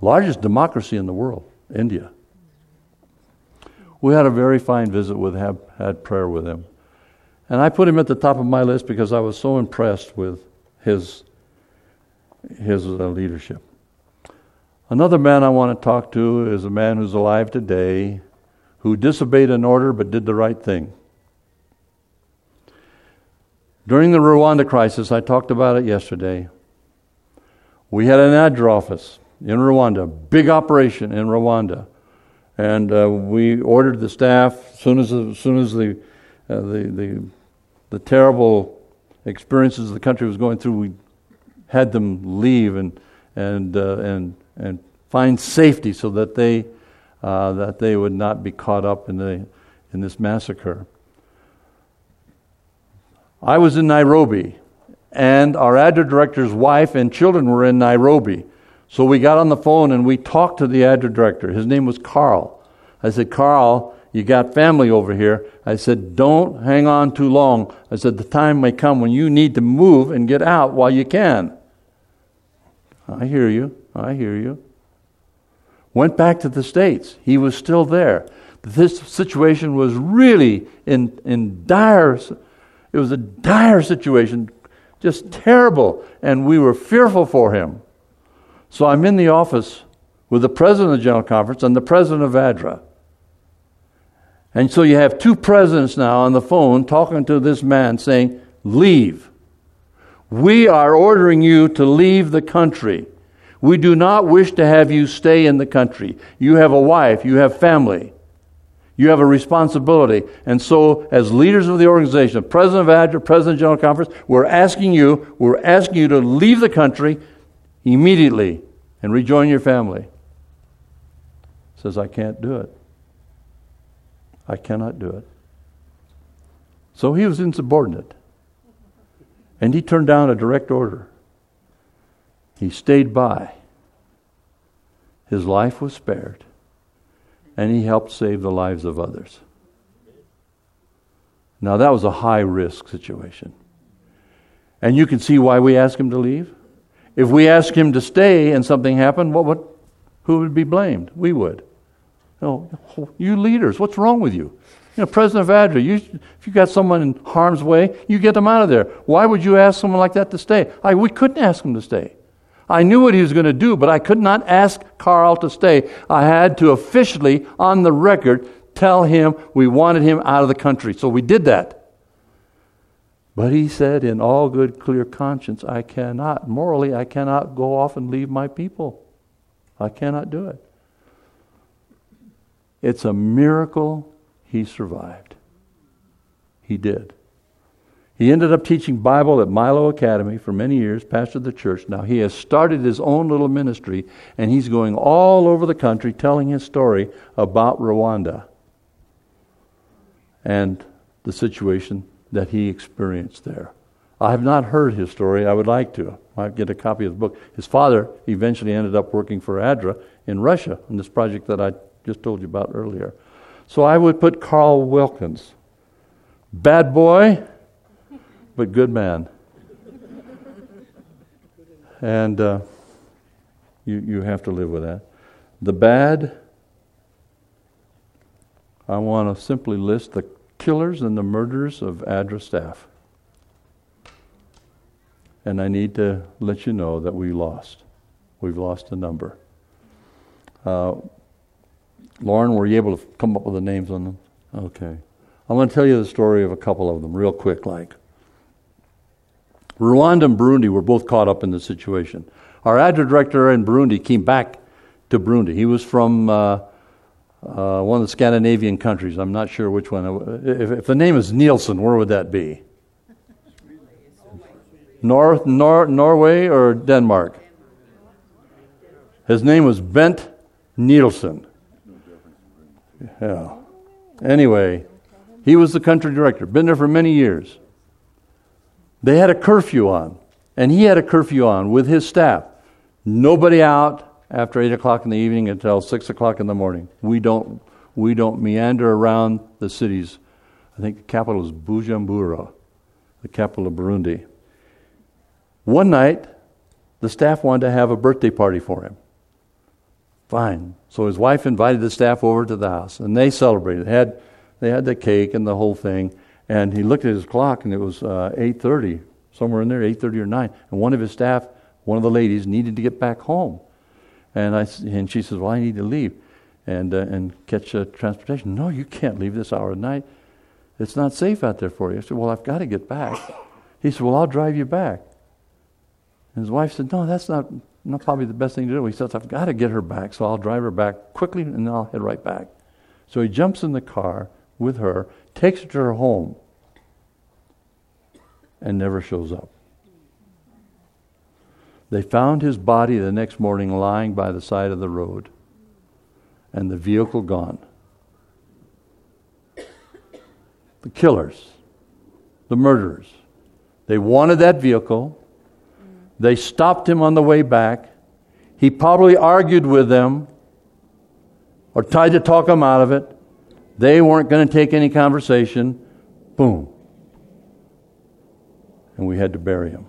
Largest democracy in the world, India. We had a very fine visit with him, had prayer with him. And I put him at the top of my list because I was so impressed with his, his uh, leadership. Another man I want to talk to is a man who's alive today who disobeyed an order but did the right thing. During the Rwanda crisis, I talked about it yesterday. We had an ADRA office in Rwanda, big operation in Rwanda, and uh, we ordered the staff as soon as as soon as the, uh, the the the terrible experiences the country was going through. We had them leave and and uh, and and find safety so that they uh, that they would not be caught up in the in this massacre. I was in Nairobi, and our ADRA director's wife and children were in Nairobi. So we got on the phone and we talked to the ADRA director. His name was Carl. I said, Carl, you got family over here. I said, don't hang on too long. I said, the time may come when you need to move and get out while you can. I hear you. I hear you. Went back to the States. He was still there. This situation was really in, in dire it was a dire situation, just terrible, and we were fearful for him. So I'm in the office with the president of the General Conference and the president of ADRA. And so you have two presidents now on the phone talking to this man saying, Leave. We are ordering you to leave the country. We do not wish to have you stay in the country. You have a wife, you have family. You have a responsibility. And so, as leaders of the organization, President of ADRA, President of General Conference, we're asking you, we're asking you to leave the country immediately and rejoin your family. Says, I can't do it. I cannot do it. So he was insubordinate. And he turned down a direct order. He stayed by. His life was spared and he helped save the lives of others. Now, that was a high risk situation. And you can see why we asked him to leave. If we asked him to stay and something happened, what would, who would be blamed? We would. You, know, you leaders, what's wrong with you? You know, President of ADRA, you, if you got someone in harm's way, you get them out of there. Why would you ask someone like that to stay? I, we couldn't ask him to stay. I knew what he was going to do, but I could not ask Carl to stay. I had to officially, on the record, tell him we wanted him out of the country. So we did that. But he said, in all good, clear conscience, I cannot, morally, I cannot go off and leave my people. I cannot do it. It's a miracle he survived. He did. He ended up teaching Bible at Milo Academy for many years, pastored the church. Now he has started his own little ministry, and he's going all over the country telling his story about Rwanda and the situation that he experienced there. I have not heard his story. I would like to. I get a copy of the book. His father eventually ended up working for ADRA in Russia on this project that I just told you about earlier. So I would put Carl Wilkins Bad boy, but good man. And uh, you, you have to live with that. The bad, I want to simply list the killers and the murderers of ADRA staff. And I need to let you know that we lost. We've lost a number. Uh, Lauren, were you able to come up with the names on them? Okay. I'm going to tell you the story of a couple of them real quick, like. Rwanda and Burundi were both caught up in the situation. Our ADRA director in Burundi came back to Burundi. He was from uh, uh, one of the Scandinavian countries. I'm not sure which one. If, if the name is Nielsen, where would that be? North, Nor- Norway or Denmark? His name was Bent Nielsen. Yeah. Anyway, he was the country director, been there for many years. They had a curfew on, and he had a curfew on with his staff. Nobody out after 8 o'clock in the evening until 6 o'clock in the morning. We don't, we don't meander around the cities. I think the capital is Bujumbura, the capital of Burundi. One night, the staff wanted to have a birthday party for him. Fine. So his wife invited the staff over to the house, and they celebrated. They had, they had the cake and the whole thing. And he looked at his clock, and it was uh, 8.30, somewhere in there, 8.30 or 9. And one of his staff, one of the ladies, needed to get back home. And, I, and she says, well, I need to leave and, uh, and catch uh, transportation. No, you can't leave this hour of night. It's not safe out there for you. I said, well, I've got to get back. He said, well, I'll drive you back. And his wife said, no, that's not, not probably the best thing to do. He says, I've got to get her back, so I'll drive her back quickly and then I'll head right back. So he jumps in the car with her, takes her to her home, and never shows up. They found his body the next morning lying by the side of the road and the vehicle gone. The killers, the murderers, they wanted that vehicle. They stopped him on the way back. He probably argued with them or tried to talk them out of it. They weren't going to take any conversation. Boom. And we had to bury him.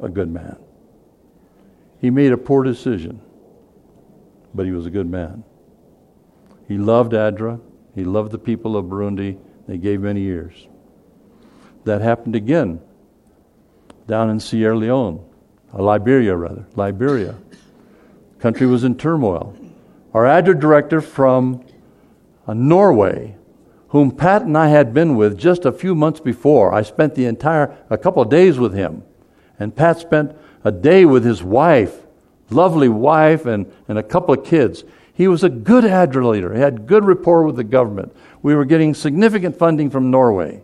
A good man. He made a poor decision, but he was a good man. He loved ADRA. He loved the people of Burundi. They gave many years. That happened again down in Sierra Leone, Liberia rather, Liberia. Country was in turmoil. Our ADRA director from Norway, whom Pat and I had been with just a few months before. I spent the entire, a couple of days with him. And Pat spent a day with his wife, lovely wife, and, and a couple of kids. He was a good leader. He had good rapport with the government. We were getting significant funding from Norway.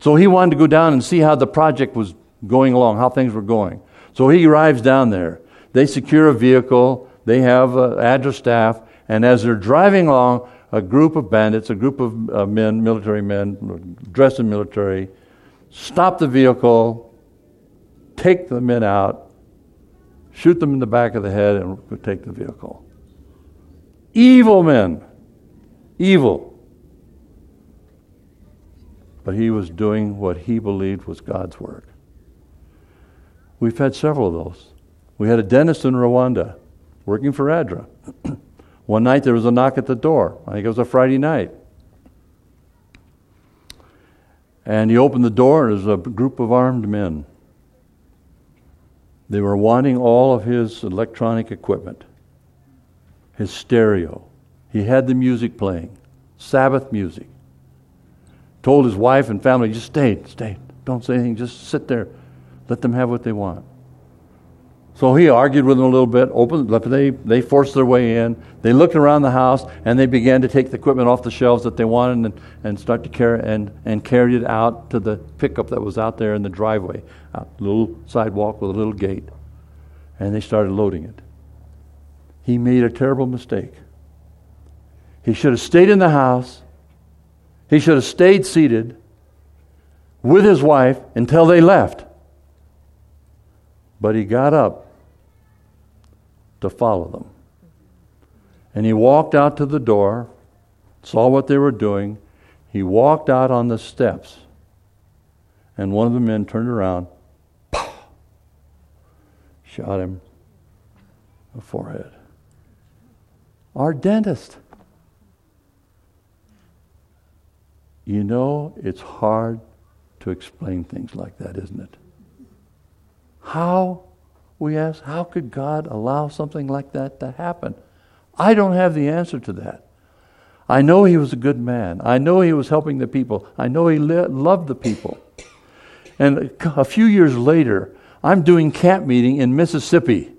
So he wanted to go down and see how the project was going along, how things were going. So he arrives down there. They secure a vehicle. They have uh, staff. And as they're driving along, a group of bandits, a group of uh, men, military men, dressed in military, stop the vehicle, take the men out, shoot them in the back of the head, and take the vehicle. Evil men. Evil. But he was doing what he believed was God's work. We've had several of those. We had a dentist in Rwanda working for ADRA. [CLEARS THROAT] One night there was a knock at the door. I think it was a Friday night. And he opened the door, and there was a group of armed men. They were wanting all of his electronic equipment, his stereo. He had the music playing, Sabbath music. Told his wife and family, just stay, stay. Don't say anything, just sit there. Let them have what they want. So he argued with them a little bit. Opened, they, they forced their way in. They looked around the house and they began to take the equipment off the shelves that they wanted and, and start to carry and, and carried it out to the pickup that was out there in the driveway, a little sidewalk with a little gate. And they started loading it. He made a terrible mistake. He should have stayed in the house. He should have stayed seated with his wife until they left. But he got up to follow them. And he walked out to the door, saw what they were doing. He walked out on the steps, and one of the men turned around, pow, shot him in the forehead. Our dentist. You know, it's hard to explain things like that, isn't it? How, we ask, how could God allow something like that to happen? I don't have the answer to that. I know he was a good man. I know he was helping the people. I know he li- loved the people. And a few years later, I'm doing camp meeting in Mississippi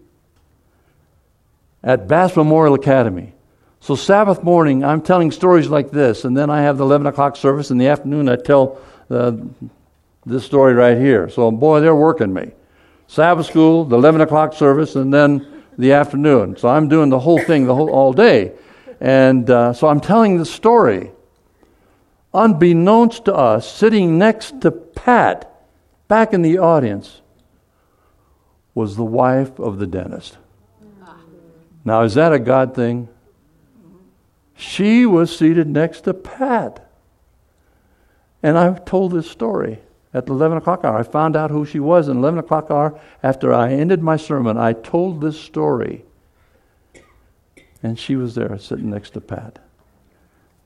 at Bass Memorial Academy. So Sabbath morning, I'm telling stories like this, and then I have the 11 o'clock service. In the afternoon, I tell uh, this story right here. So, boy, they're working me. Sabbath school, the 11 o'clock service, and then the afternoon. So I'm doing the whole thing the whole all day, and uh, so I'm telling the story. Unbeknownst to us, sitting next to Pat, back in the audience, was the wife of the dentist. Now, is that a God thing? She was seated next to Pat. And I've told this story at the 11 o'clock hour. I found out who she was in 11 o'clock hour. After I ended my sermon, I told this story. And she was there sitting next to Pat.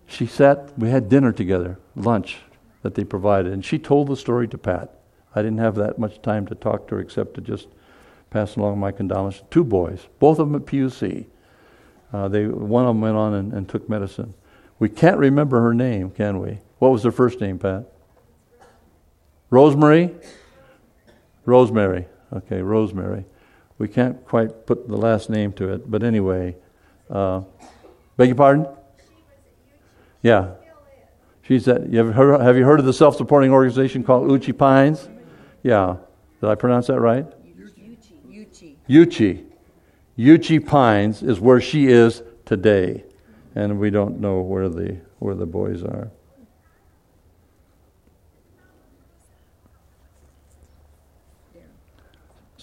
She sat, we had dinner together, lunch that they provided, and she told the story to Pat. I didn't have that much time to talk to her except to just pass along my condolences. Two boys, both of them at PUC. Uh, they, one of them went on and, and took medicine. We can't remember her name, can we? What was her first name, Pat? Rosemary? Rosemary. Okay, Rosemary. We can't quite put the last name to it, but anyway. Uh, beg your pardon? Yeah. She's at, you heard, have you heard of the self supporting organization called Uchee Pines? Yeah. Did I pronounce that right? Uchee. Uchee. Uchee Pines is where she is today. And we don't know where the, where the boys are.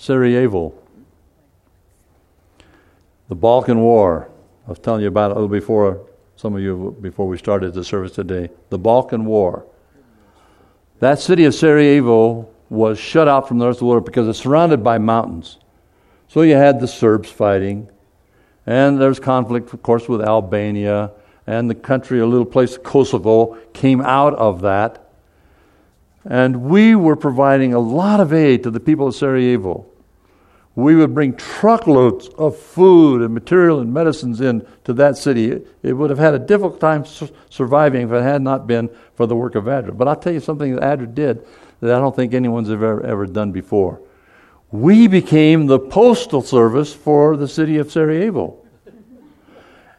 Sarajevo. The Balkan War. I was telling you about it a little before, some of you, before we started the service today. The Balkan War. That city of Sarajevo was shut out from the rest of the world because it's surrounded by mountains. So you had the Serbs fighting, and there's conflict, of course, with Albania, and the country, a little place, Kosovo, came out of that. And we were providing a lot of aid to the people of Sarajevo we would bring truckloads of food and material and medicines in to that city. It would have had a difficult time su- surviving if it had not been for the work of ADRA. But I'll tell you something that ADRA did that I don't think anyone's ever, ever done before. We became the postal service for the city of Sarajevo.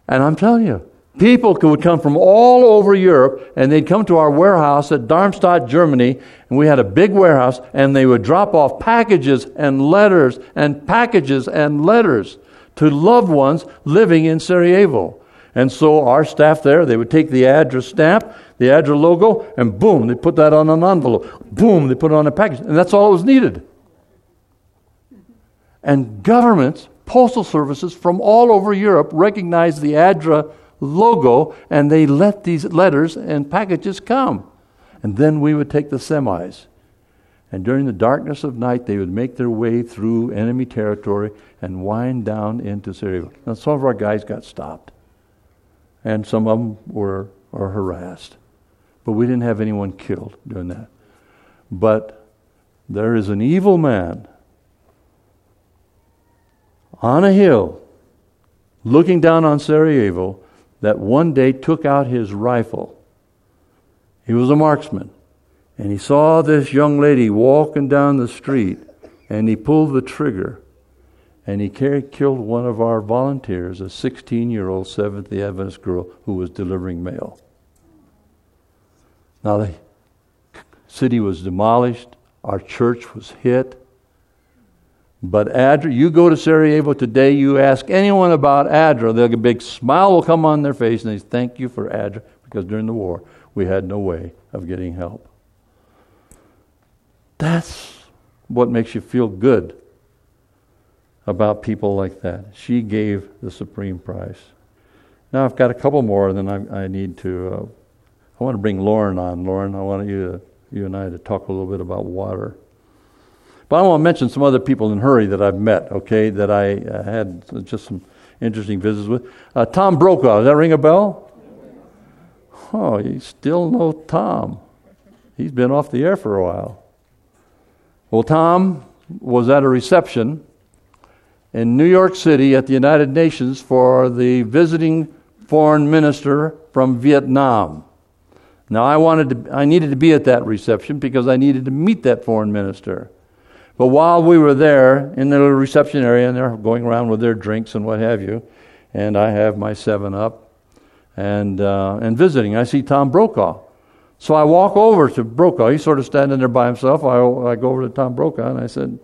And I'm telling you, People would come from all over Europe and they'd come to our warehouse at Darmstadt, Germany, and we had a big warehouse, and they would drop off packages and letters and packages and letters to loved ones living in Sarajevo. And so our staff there, they would take the ADRA stamp, the ADRA logo, and boom, they put that on an envelope. Boom, they put it on a package. And that's all that was needed. And governments, postal services from all over Europe recognized the ADRA logo, and they let these letters and packages come. And then we would take the semis. And during the darkness of night, they would make their way through enemy territory and wind down into Syria. Now, some of our guys got stopped, and some of them were, were harassed. But we didn't have anyone killed doing that. But there is an evil man on a hill looking down on Sarajevo that one day took out his rifle. He was a marksman. And he saw this young lady walking down the street, and he pulled the trigger, and he killed one of our volunteers, a 16 year old Seventh day Adventist girl who was delivering mail. Now, the city was demolished, our church was hit, but ADRA, you go to Sarajevo today, you ask anyone about ADRA, they'll get a big smile will come on their face and they say, Thank you for ADRA, because during the war we had no way of getting help. That's what makes you feel good about people like that. She gave the supreme price. Now I've got a couple more, then I, I need to. Uh, I want to bring Lauren on. Lauren, I want you, to, you and I to talk a little bit about water. But I want to mention some other people in Hurry that I've met, okay, that I uh, had just some interesting visits with. Uh, Tom Brokaw, does that ring a bell? Oh, you still know Tom. He's been off the air for a while. Well, Tom was at a reception in New York City at the United Nations for the visiting foreign minister from Vietnam. Now, I wanted to, I needed to be at that reception because I needed to meet that foreign minister. But while we were there in the little reception area, and they're going around with their drinks and what have you, and I have my Seven Up, and uh, and visiting, I see Tom Brokaw. So I walk over to Brokaw. He's sort of standing there by himself. I, I go over to Tom Brokaw and I said,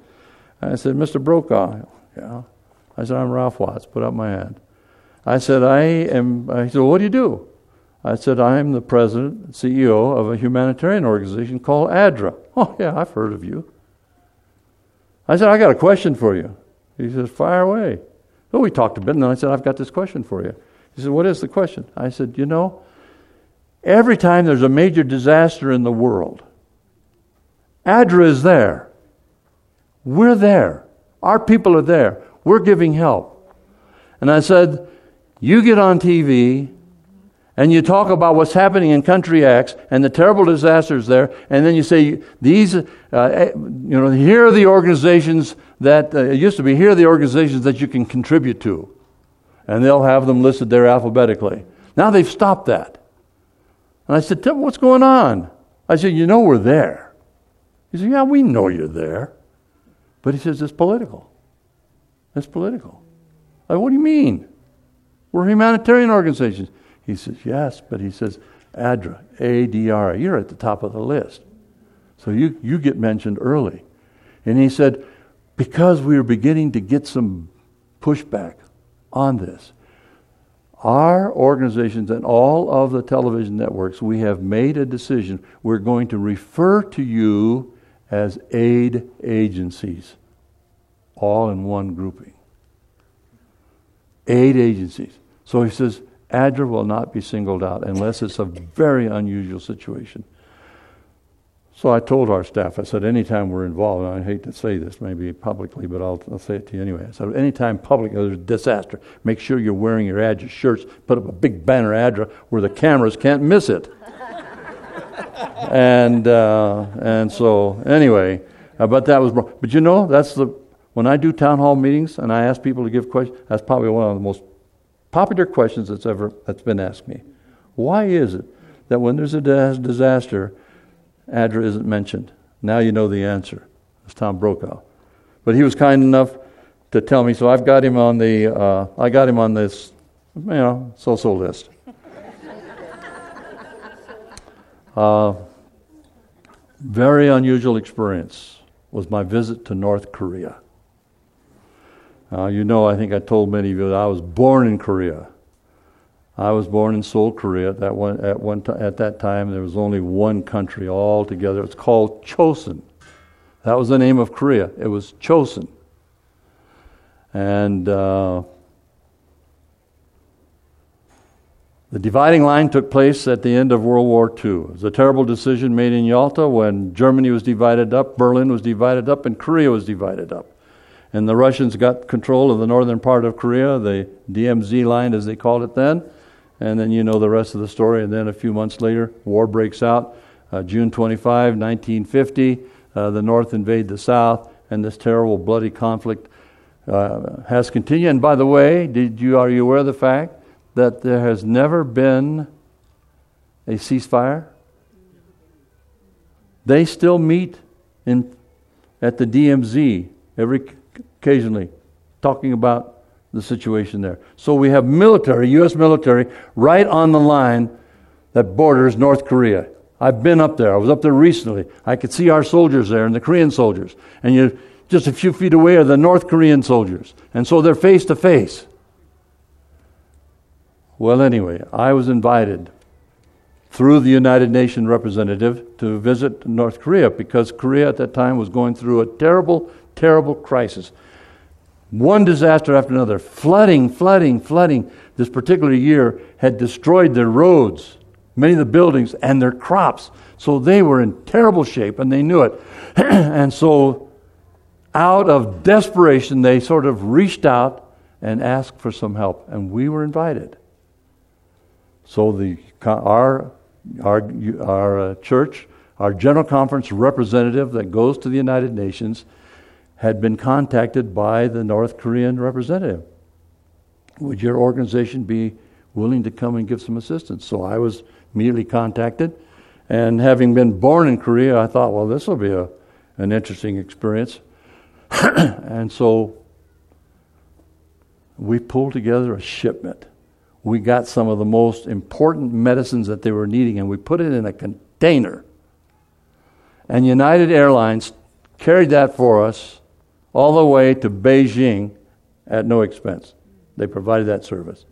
I said, Mr. Brokaw, yeah. I said, I'm Ralph Watts. Put up my hand. I said, I am. I said, what do you do? I said, I'm the president, CEO of a humanitarian organization called ADRA. Oh, yeah, I've heard of you. I said, I got a question for you. He says, Fire away. Well, we talked a bit, and then I said, I've got this question for you. He said, What is the question? I said, You know, every time there's a major disaster in the world, ADRA is there. We're there. Our people are there. We're giving help. And I said, You get on TV and you talk about what's happening in country X and the terrible disasters there, and then you say, these, uh, eh, you know, here are the organizations that, uh, it used to be, here are the organizations that you can contribute to. And they'll have them listed there alphabetically. Now they've stopped that. And I said, me what's going on? I said, You know we're there. He said, Yeah, we know you're there. But he says, It's political. It's political. I, said, what do you mean? We're humanitarian organizations. He says, Yes, but he says, ADRA, A D R A, you're at the top of the list. So you, you get mentioned early. And he said, Because we are beginning to get some pushback on this, our organizations and all of the television networks, we have made a decision. We're going to refer to you as aid agencies, all in one grouping. Aid agencies. So he says, ADRA will not be singled out unless it's a very unusual situation. So I told our staff, I said, anytime we're involved, and I hate to say this maybe publicly, but I'll, I'll say it to you anyway. I said, anytime public there's a disaster, make sure you're wearing your ADRA shirts, put up a big banner ADRA where the cameras can't miss it. [LAUGHS] and, uh, and so, anyway, uh, but that was, but you know, that's the, when I do town hall meetings and I ask people to give questions, that's probably one of the most popular questions that's ever that's been asked me. Why is it that when there's a disaster, ADRA isn't mentioned? Now you know the answer. It's Tom Brokaw, but he was kind enough to tell me. So I've got him on the uh, I got him on this you know so-so list. [LAUGHS] uh, very unusual experience was my visit to North Korea. Uh, you know, I think I told many of you that I was born in Korea. I was born in Seoul, Korea. At that one, at one t- at that time, there was only one country altogether. It's called Chosun. That was the name of Korea. It was Chosun. And uh, the dividing line took place at the end of World War II. It was a terrible decision made in Yalta when Germany was divided up, Berlin was divided up, and Korea was divided up and the Russians got control of the northern part of Korea, the DMZ line as they called it then. And then you know the rest of the story. And then a few months later, war breaks out. Uh, June 25, 1950, uh, the North invade the South, and this terrible bloody conflict uh, has continued. And by the way, did you are you aware of the fact that there has never been a ceasefire? They still meet in at the DMZ every occasionally talking about the situation there. So we have military, U.S. military, right on the line that borders North Korea. I've been up there. I was up there recently. I could see our soldiers there and the Korean soldiers. And you just a few feet away are the North Korean soldiers. And so they're face to face. Well, anyway, I was invited through the United Nations representative to visit North Korea because Korea at that time was going through a terrible, terrible crisis. One disaster after another. Flooding, flooding, flooding. This particular year had destroyed their roads. many of the buildings, and their crops. So they were in terrible shape, and they knew it. [CLEARS THROAT] and so, out of desperation, they sort of reached out and asked for some help, and we were invited. So the our our our uh, church, our general conference representative that goes to the United Nations, had been contacted by the North Korean representative. Would your organization be willing to come and give some assistance? So I was immediately contacted. And having been born in Korea, I thought, well, this will be a, an interesting experience. [CLEARS THROAT] and so we pulled together a shipment. We got some of the most important medicines that they were needing, and we put it in a container. And United Airlines carried that for us all the way to Beijing at no expense. They provided that service.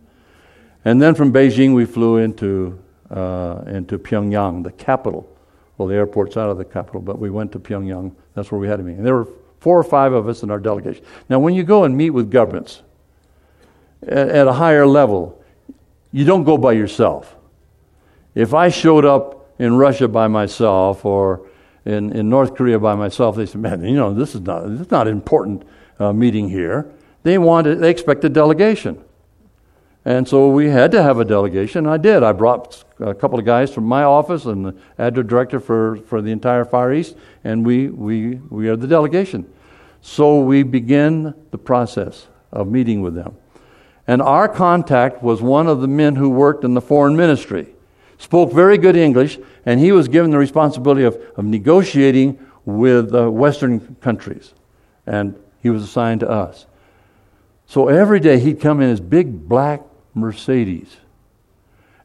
And then from Beijing, we flew into uh, into Pyongyang, the capital. Well, the airport's out of the capital, but we went to Pyongyang. That's where we had a meeting. there were four or five of us in our delegation. Now, when you go and meet with governments at, at a higher level, you don't go by yourself. If I showed up in Russia by myself or in, in North Korea by myself, they said, man, you know, this is not, this is not an important uh, meeting here. They wanted, they expect a delegation. And so we had to have a delegation. I did. I brought a couple of guys from my office and the adjunct director for, for the entire Far East, and we, we, we are the delegation. So we begin the process of meeting with them. And our contact was one of the men who worked in the foreign ministry, spoke very good English, and he was given the responsibility of, of negotiating with Western countries. And he was assigned to us. So every day he'd come in his big black Mercedes.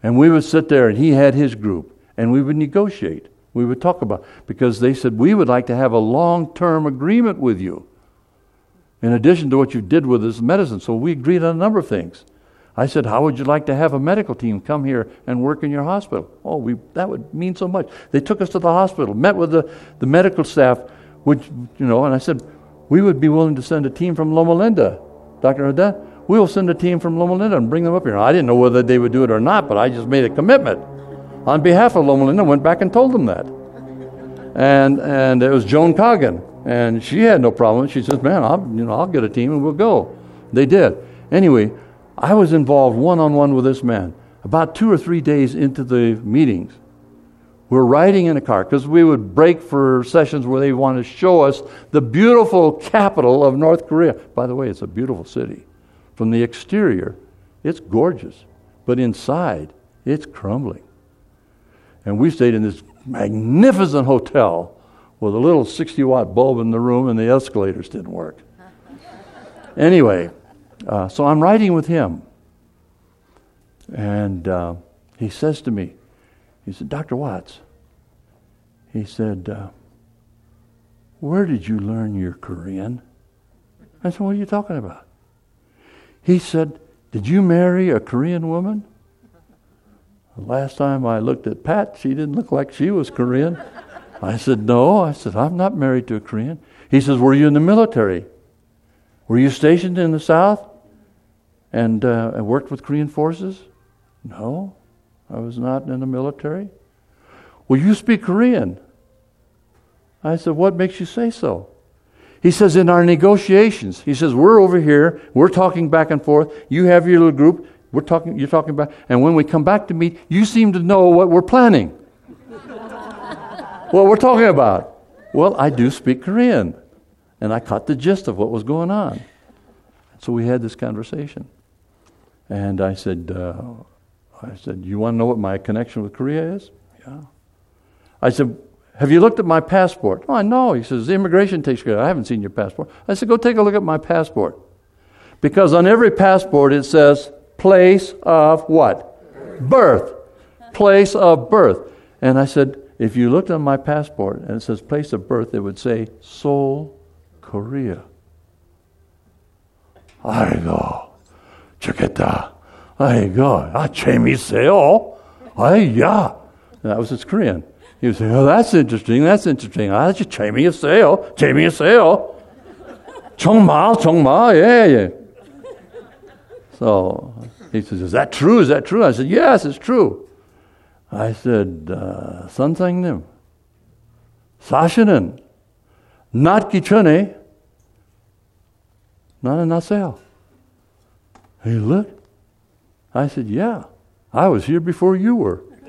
And we would sit there, and he had his group, and we would negotiate. We would talk about because they said we would like to have a long-term agreement with you. In addition to what you did with this medicine, so we agreed on a number of things. I said, "How would you like to have a medical team come here and work in your hospital?" Oh, we, that would mean so much. They took us to the hospital, met with the, the medical staff, which you know, and I said, "We would be willing to send a team from Loma Linda, Dr. Haddad we'll send a team from Loma Linda and bring them up here. I didn't know whether they would do it or not, but I just made a commitment on behalf of Loma Linda. Went back and told them that, and and it was Joan Coggin, and she had no problem. She says, "Man, I'll you know I'll get a team and we'll go." They did. Anyway, I was involved one on one with this man. About two or three days into the meetings, we're riding in a car because we would break for sessions where they want to show us the beautiful capital of North Korea. By the way, it's a beautiful city. From the exterior, it's gorgeous, but inside, it's crumbling. And we stayed in this magnificent hotel with a little 60 watt bulb in the room, and the escalators didn't work. anyway, uh, so I'm riding with him. And uh, he says to me, he said, Dr. Watts, he said, uh, Where did you learn your Korean? I said, What are you talking about? He said, Did you marry a Korean woman? The last time I looked at Pat, she didn't look like she was Korean. I said, No. I said, I'm not married to a Korean. He says, Were you in the military? Were you stationed in the South and, uh, worked with Korean forces? No, I was not in the military. Well, you speak Korean. I said, What makes you say so? He says, in our negotiations, he says, we're over here, we're talking back and forth. You have your little group, we're talking, you're talking about, and when we come back to meet, you seem to know what we're planning. [LAUGHS] what we're talking about. Well, I do speak Korean, and I caught the gist of what was going on. So we had this conversation. And I said, uh, I said, you want to know what my connection with Korea is? Yeah. I said, have you looked at my passport? Oh, I know. He says, The immigration takes care of it. I haven't seen your passport. I said, Go take a look at my passport. Because on every passport it says, Place of what? Birth. Place of birth. And I said, If you looked on my passport and it says place of birth, it would say Seoul, Korea. 아이고, 좋겠다. 아이고, 아, 재밌어요. 아이야. That was his Korean. You say, oh, that's interesting, that's interesting. 아, 아주 재미있어요. 재미있어요. 정말, 정말, yeah, yeah. So he says, is that true? Is that true? I said, yes, it's true. I said, uh, 선생님, 사실은 낳기 전에 나는 났어요. He looked. I said, yeah, I was here before you were. [LAUGHS]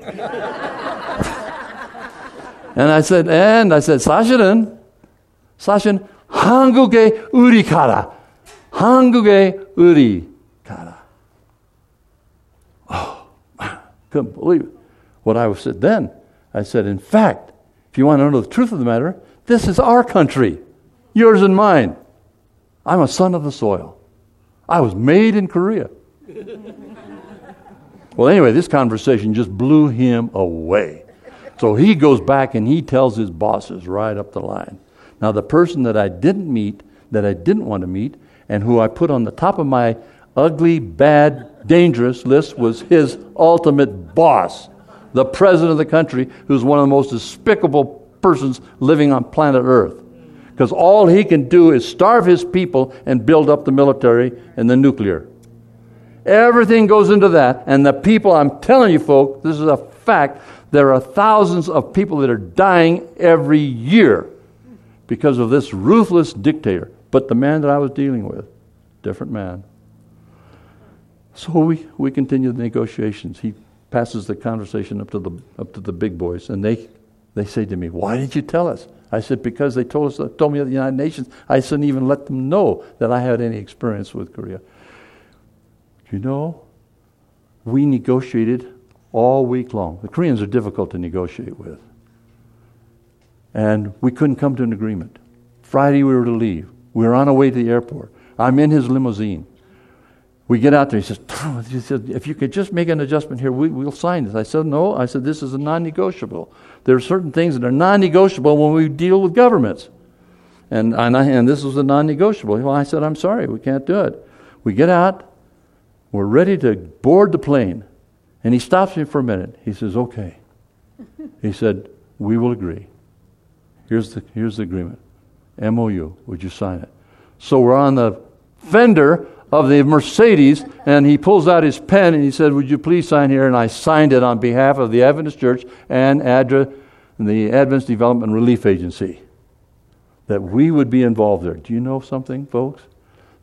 and I said, and I said, 사실은, 사실은 한국에 우리 가라. 한국에 우리 가라. Oh, couldn't believe it. What I said then, I said, in fact, if you want to know the truth of the matter, this is our country, yours and mine. I'm a son of the soil. I was made in Korea. [LAUGHS] well, anyway, this conversation just blew him away. So he goes back and he tells his bosses right up the line. Now, the person that I didn't meet, that I didn't want to meet, and who I put on the top of my ugly, bad, dangerous list was his ultimate boss, the president of the country, who's one of the most despicable persons living on planet Earth. Because all he can do is starve his people and build up the military and the nuclear. Everything goes into that. And the people, I'm telling you, folks, this is a fact. There are thousands of people that are dying every year because of this ruthless dictator. But the man that I was dealing with, different man. So we, we continue the negotiations. He passes the conversation up to the, up to the big boys, and they, they say to me, Why didn't you tell us? I said, Because they told, us, told me at the United Nations, I shouldn't even let them know that I had any experience with Korea. You know, we negotiated all week long. The Koreans are difficult to negotiate with. And we couldn't come to an agreement. Friday, we were to leave. We were on our way to the airport. I'm in his limousine. We get out there. He says, he said, if you could just make an adjustment here, we, will sign this. I said, no. I said, this is a non negotiable. There are certain things that are non negotiable when we deal with governments. And, and, I, and this was a non negotiable. Well, I said, I'm sorry, we can't do it. We get out. We're ready to board the plane. And he stops me for a minute. He says, okay. He said, we will agree. Here's the, here's the agreement. MOU. Would you sign it? So we're on the fender of the Mercedes, and he pulls out his pen and he said, Would you please sign here? And I signed it on behalf of the Adventist Church and ADRA, the Adventist Development Relief Agency, that we would be involved there. Do you know something, folks?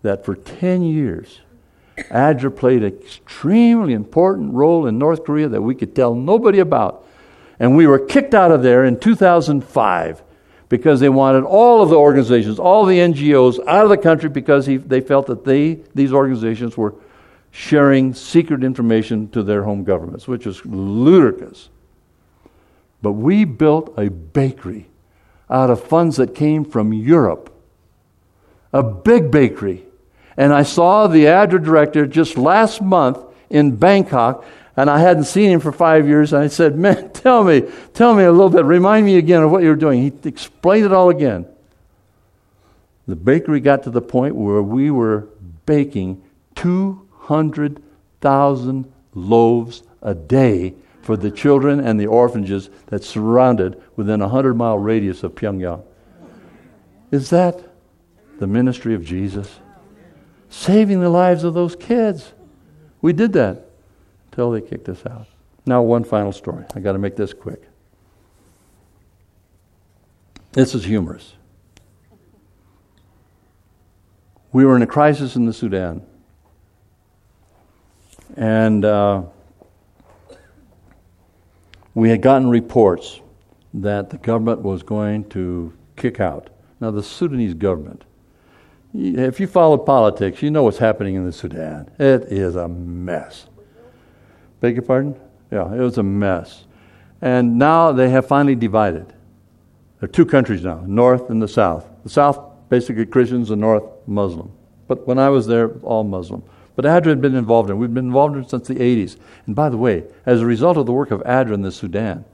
That for 10 years, ADRA played an extremely important role in North Korea that we could tell nobody about. And we were kicked out of there in 2005 because they wanted all of the organizations, all the NGOs out of the country because he, they felt that they, these organizations were sharing secret information to their home governments, which is ludicrous. But we built a bakery out of funds that came from Europe, a big bakery. And I saw the ADRA director just last month in Bangkok and I hadn't seen him for five years. And I said, Man, [LAUGHS] tell me, tell me a little bit. Remind me again of what you're doing. He explained it all again. The bakery got to the point where we were baking 200,000 loaves a day for the children and the orphanages that surrounded within a 100 mile radius of Pyongyang. Is that the ministry of Jesus? Saving the lives of those kids. We did that till they kicked us out. Now, one final story. I got to make this quick. This is humorous. We were in a crisis in the Sudan. And uh, we had gotten reports that the government was going to kick out. Now, the Sudanese government, if you follow politics, you know what's happening in the Sudan. It is a mess. Beg your pardon? Yeah, it was a mess. And now they have finally divided. There are two countries now, North and the South. The South, basically Christians, the North, Muslim. But when I was there, all Muslim. But ADRA had been involved in it. We've been involved in it since the 80s. And by the way, as a result of the work of ADRA in the Sudan,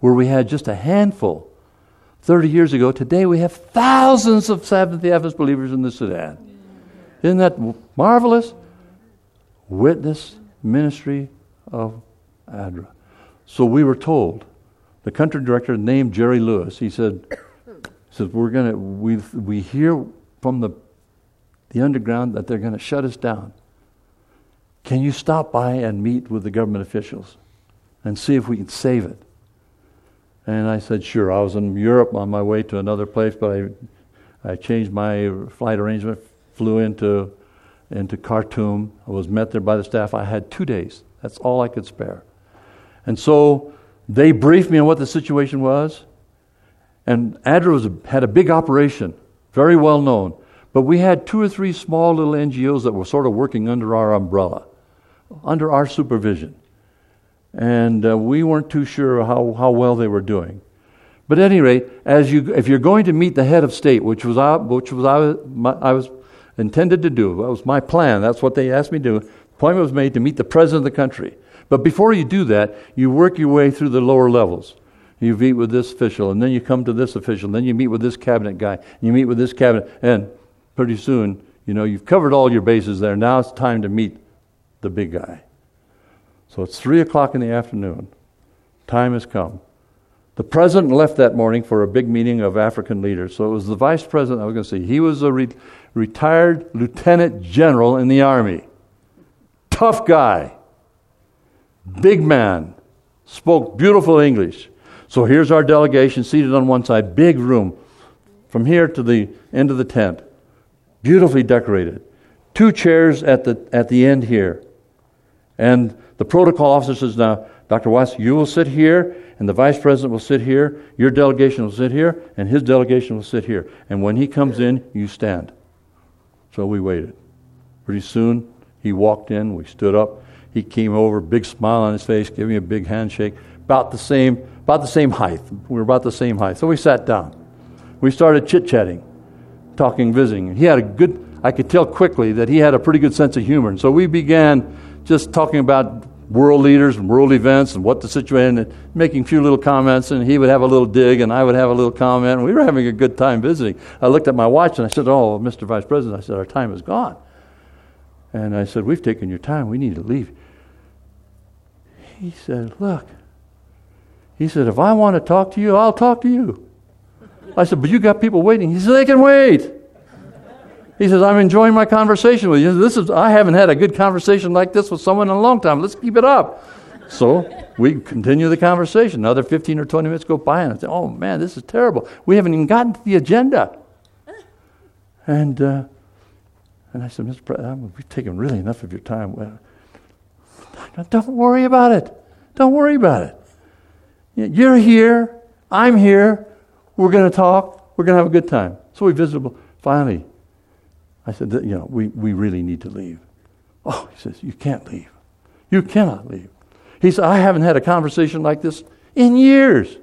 where we had just a handful 30 years ago, today we have thousands of Seventh day Adventist believers in the Sudan. Isn't that marvelous? Witness ministry of ADRA. So we were told, the country director named Jerry Lewis, he said, [COUGHS] says we're gonna we we hear from the the underground that they're gonna shut us down. Can you stop by and meet with the government officials? and see if we can save it. And I said, sure. I was in Europe on my way to another place, but I, I changed my flight arrangement, flew into, into Khartoum. I was met there by the staff. I had two days. That's all I could spare. And so they briefed me on what the situation was. And ADRA was, had a big operation, very well known. But we had two or three small little NGOs that were sort of working under our umbrella, under our supervision. And uh, we weren't too sure how, how well they were doing. But at any rate, as you, if you're going to meet the head of state, which was, I, which was I, my, I was intended to do, that was my plan, that's what they asked me to do, appointment was made to meet the president of the country. But before you do that, you work your way through the lower levels. You meet with this official, and then you come to this official, and then you meet with this cabinet guy, you meet with this cabinet, and pretty soon, you know, you've covered all your bases there. Now it's time to meet the big guy. So it's 3 o'clock in the afternoon. Time has come. The president left that morning for a big meeting of African leaders. So it was the vice president I was going to say. He was a re- retired lieutenant general in the army. Tough guy. Big man. Spoke beautiful English. So here's our delegation seated on one side, big room, from here to the end of the tent beautifully decorated. Two chairs at the, at the end here. And the protocol officer says, Now, Dr. Watts, you will sit here, and the vice president will sit here, your delegation will sit here, and his delegation will sit here. And when he comes in, you stand. So we waited. Pretty soon, he walked in, we stood up. He came over, big smile on his face, gave me a big handshake, about the same, about the same height. We were about the same height. So we sat down. We started chit chatting talking, visiting. He had a good, I could tell quickly that he had a pretty good sense of humor. And so we began just talking about world leaders and world events and what the situation, and making a few little comments. And he would have a little dig, and I would have a little comment. And we were having a good time visiting. I looked at my watch and I said, "Oh, Mr. Vice President," I said, "Our time is gone." And I said, "We've taken your time. We need to leave." He said, "Look." He said, "If I want to talk to you, I'll talk to you." I said, But you got people waiting. He said, They can wait. He says, I'm enjoying my conversation with you. This is, I haven't had a good conversation like this with someone in a long time. Let's keep it up. So we continue the conversation. Another 15 or 20 minutes go by, and I say, Oh, man, this is terrible. We haven't even gotten to the agenda. And, uh, and I said, Mr. President, we've taken really enough of your time. Well, don't worry about it. Don't worry about it. You're here. I'm here. We're going to talk. We're going to have a good time. So we visited. Finally, I said, you know, we, we really need to leave. Oh, he says, you can't leave. You cannot leave. He said, I haven't had a conversation like this in years.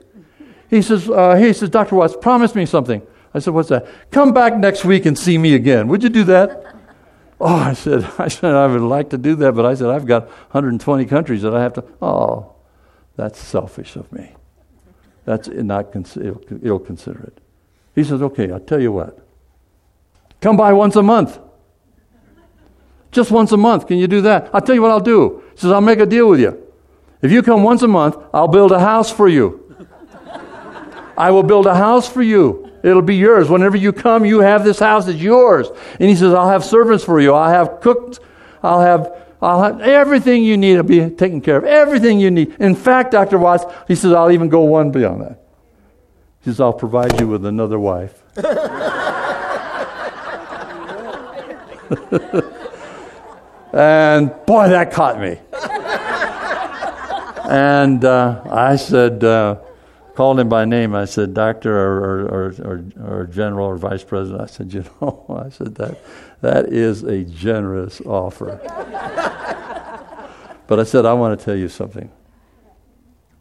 He says, uh, he says, Dr. Watts, promise me something. I said, what's that? Come back next week and see me again. Would you do that? Oh, I said, [LAUGHS] I said, I would like to do that, but I said, I've got 120 countries that I have to. Oh, that's selfish of me. That's not ill considerate. He says, okay, I'll tell you what. Come by once a month. Just once a month. Can you do that? I'll tell you what I'll do. He says, I'll make a deal with you. If you come once a month, I'll build a house for you. I will build a house for you. It'll be yours. Whenever you come, you have this house. It's yours. And he says, I'll have servants for you. I'll have cooked. I'll have I'll have everything you need will be taken care of. Everything you need. In fact, Dr. Watts, he says, I'll even go one beyond that. He says, I'll provide you with another wife. [LAUGHS] and boy, that caught me. and uh, I said, uh, called him by name. I said, Doctor or, or, or, or, General or Vice President. I said, You know, [LAUGHS] I said, that, that is a generous offer. [LAUGHS] but I said, I want to tell you something.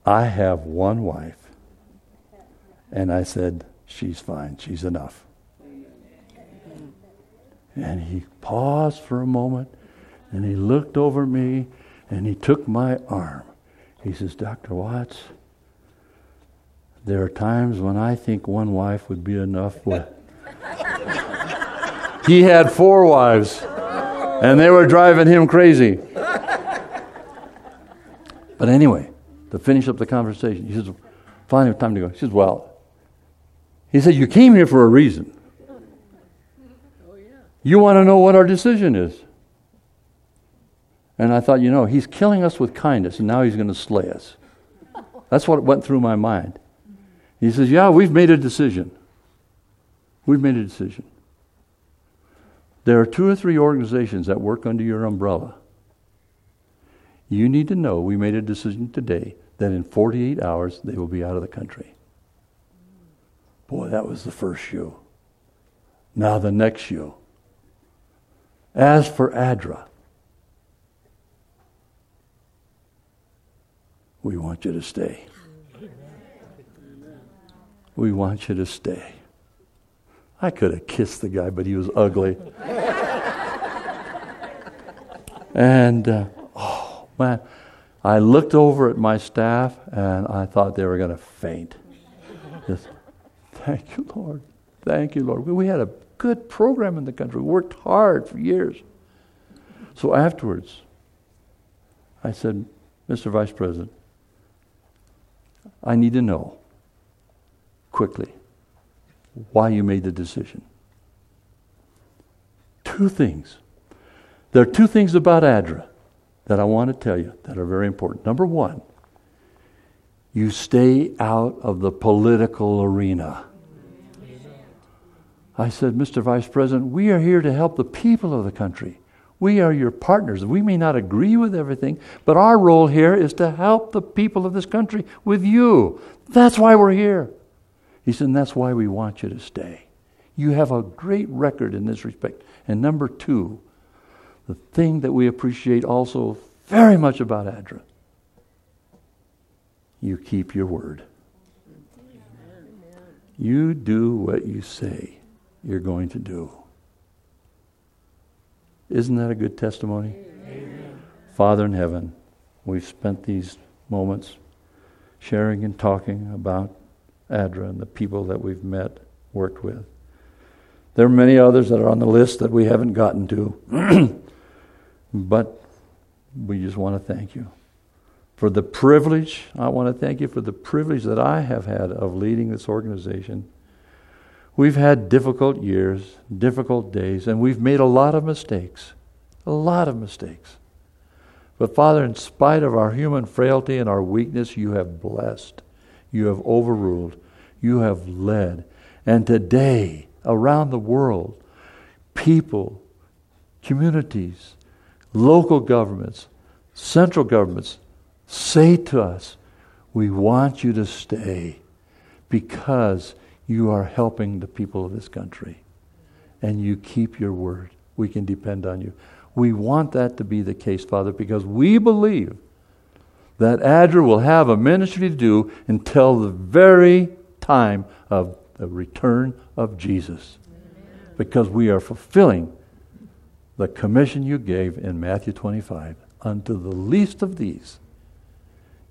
I have one wife. And I said, She's fine. She's enough. And he paused for a moment and he looked over me and he took my arm. He says, Dr. Watts, there are times when I think one wife would be enough. [LAUGHS] he had four wives, and they were driving him crazy. But anyway, to finish up the conversation, he says, finally, time to go. He says, Well, he said, You came here for a reason. You want to know what our decision is. And I thought, you know, he's killing us with kindness, and now he's going to slay us. That's what went through my mind. He says, Yeah, we've made a decision. We've made a decision. There are two or three organizations that work under your umbrella. You need to know we made a decision today that in 48 hours they will be out of the country. Boy, that was the first shoe. Now the next shoe. As for ADRA, we want you to stay. We want you to stay. I could have kissed the guy, but he was ugly. and, uh, oh, man, I looked over at my staff and I thought they were going to faint. Just, thank you, Lord. Thank you, Lord. We had a good program in the country. We worked hard for years. So afterwards, I said, Mr. Vice President, I need to know quickly why you made the decision. Two things. There are two things about ADRA that I want to tell you that are very important. Number one, you stay out of the political arena. I said, Mr. Vice President, we are here to help the people of the country. We are your partners. We may not agree with everything, but our role here is to help the people of this country with you. That's why we're here. He said, and that's why we want you to stay. You have a great record in this respect. And number two, the thing that we appreciate also very much about ADRA, you keep your word. You do what you say you're going to do. Isn't that a good testimony? Amen. Father in heaven, we've spent these moments sharing and talking about ADRA and the people that we've met, worked with. There are many others that are on the list that we haven't gotten to, [CLEARS THROAT] but we just want to thank you for the privilege. I want to thank you for the privilege that I have had of leading this organization. We've had difficult years, difficult days, and we've made a lot of mistakes. A lot of mistakes. But Father, in spite of our human frailty and our weakness, you have blessed. You have overruled. You have led. And today, around the world, people, communities, local governments, central governments say to us, We want you to stay because you are helping the people of this country. And you keep your word. We can depend on you. We want that to be the case, Father, because we believe that ADRA will have a ministry to do until the very time of the return of Jesus. Because we are fulfilling the commission you gave in Matthew 25 unto the least of these,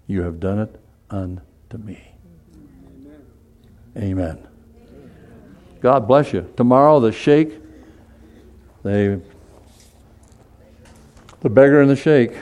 you have done it unto me. Amen. God bless you. Tomorrow, the sheikh, they, the beggar and the sheikh.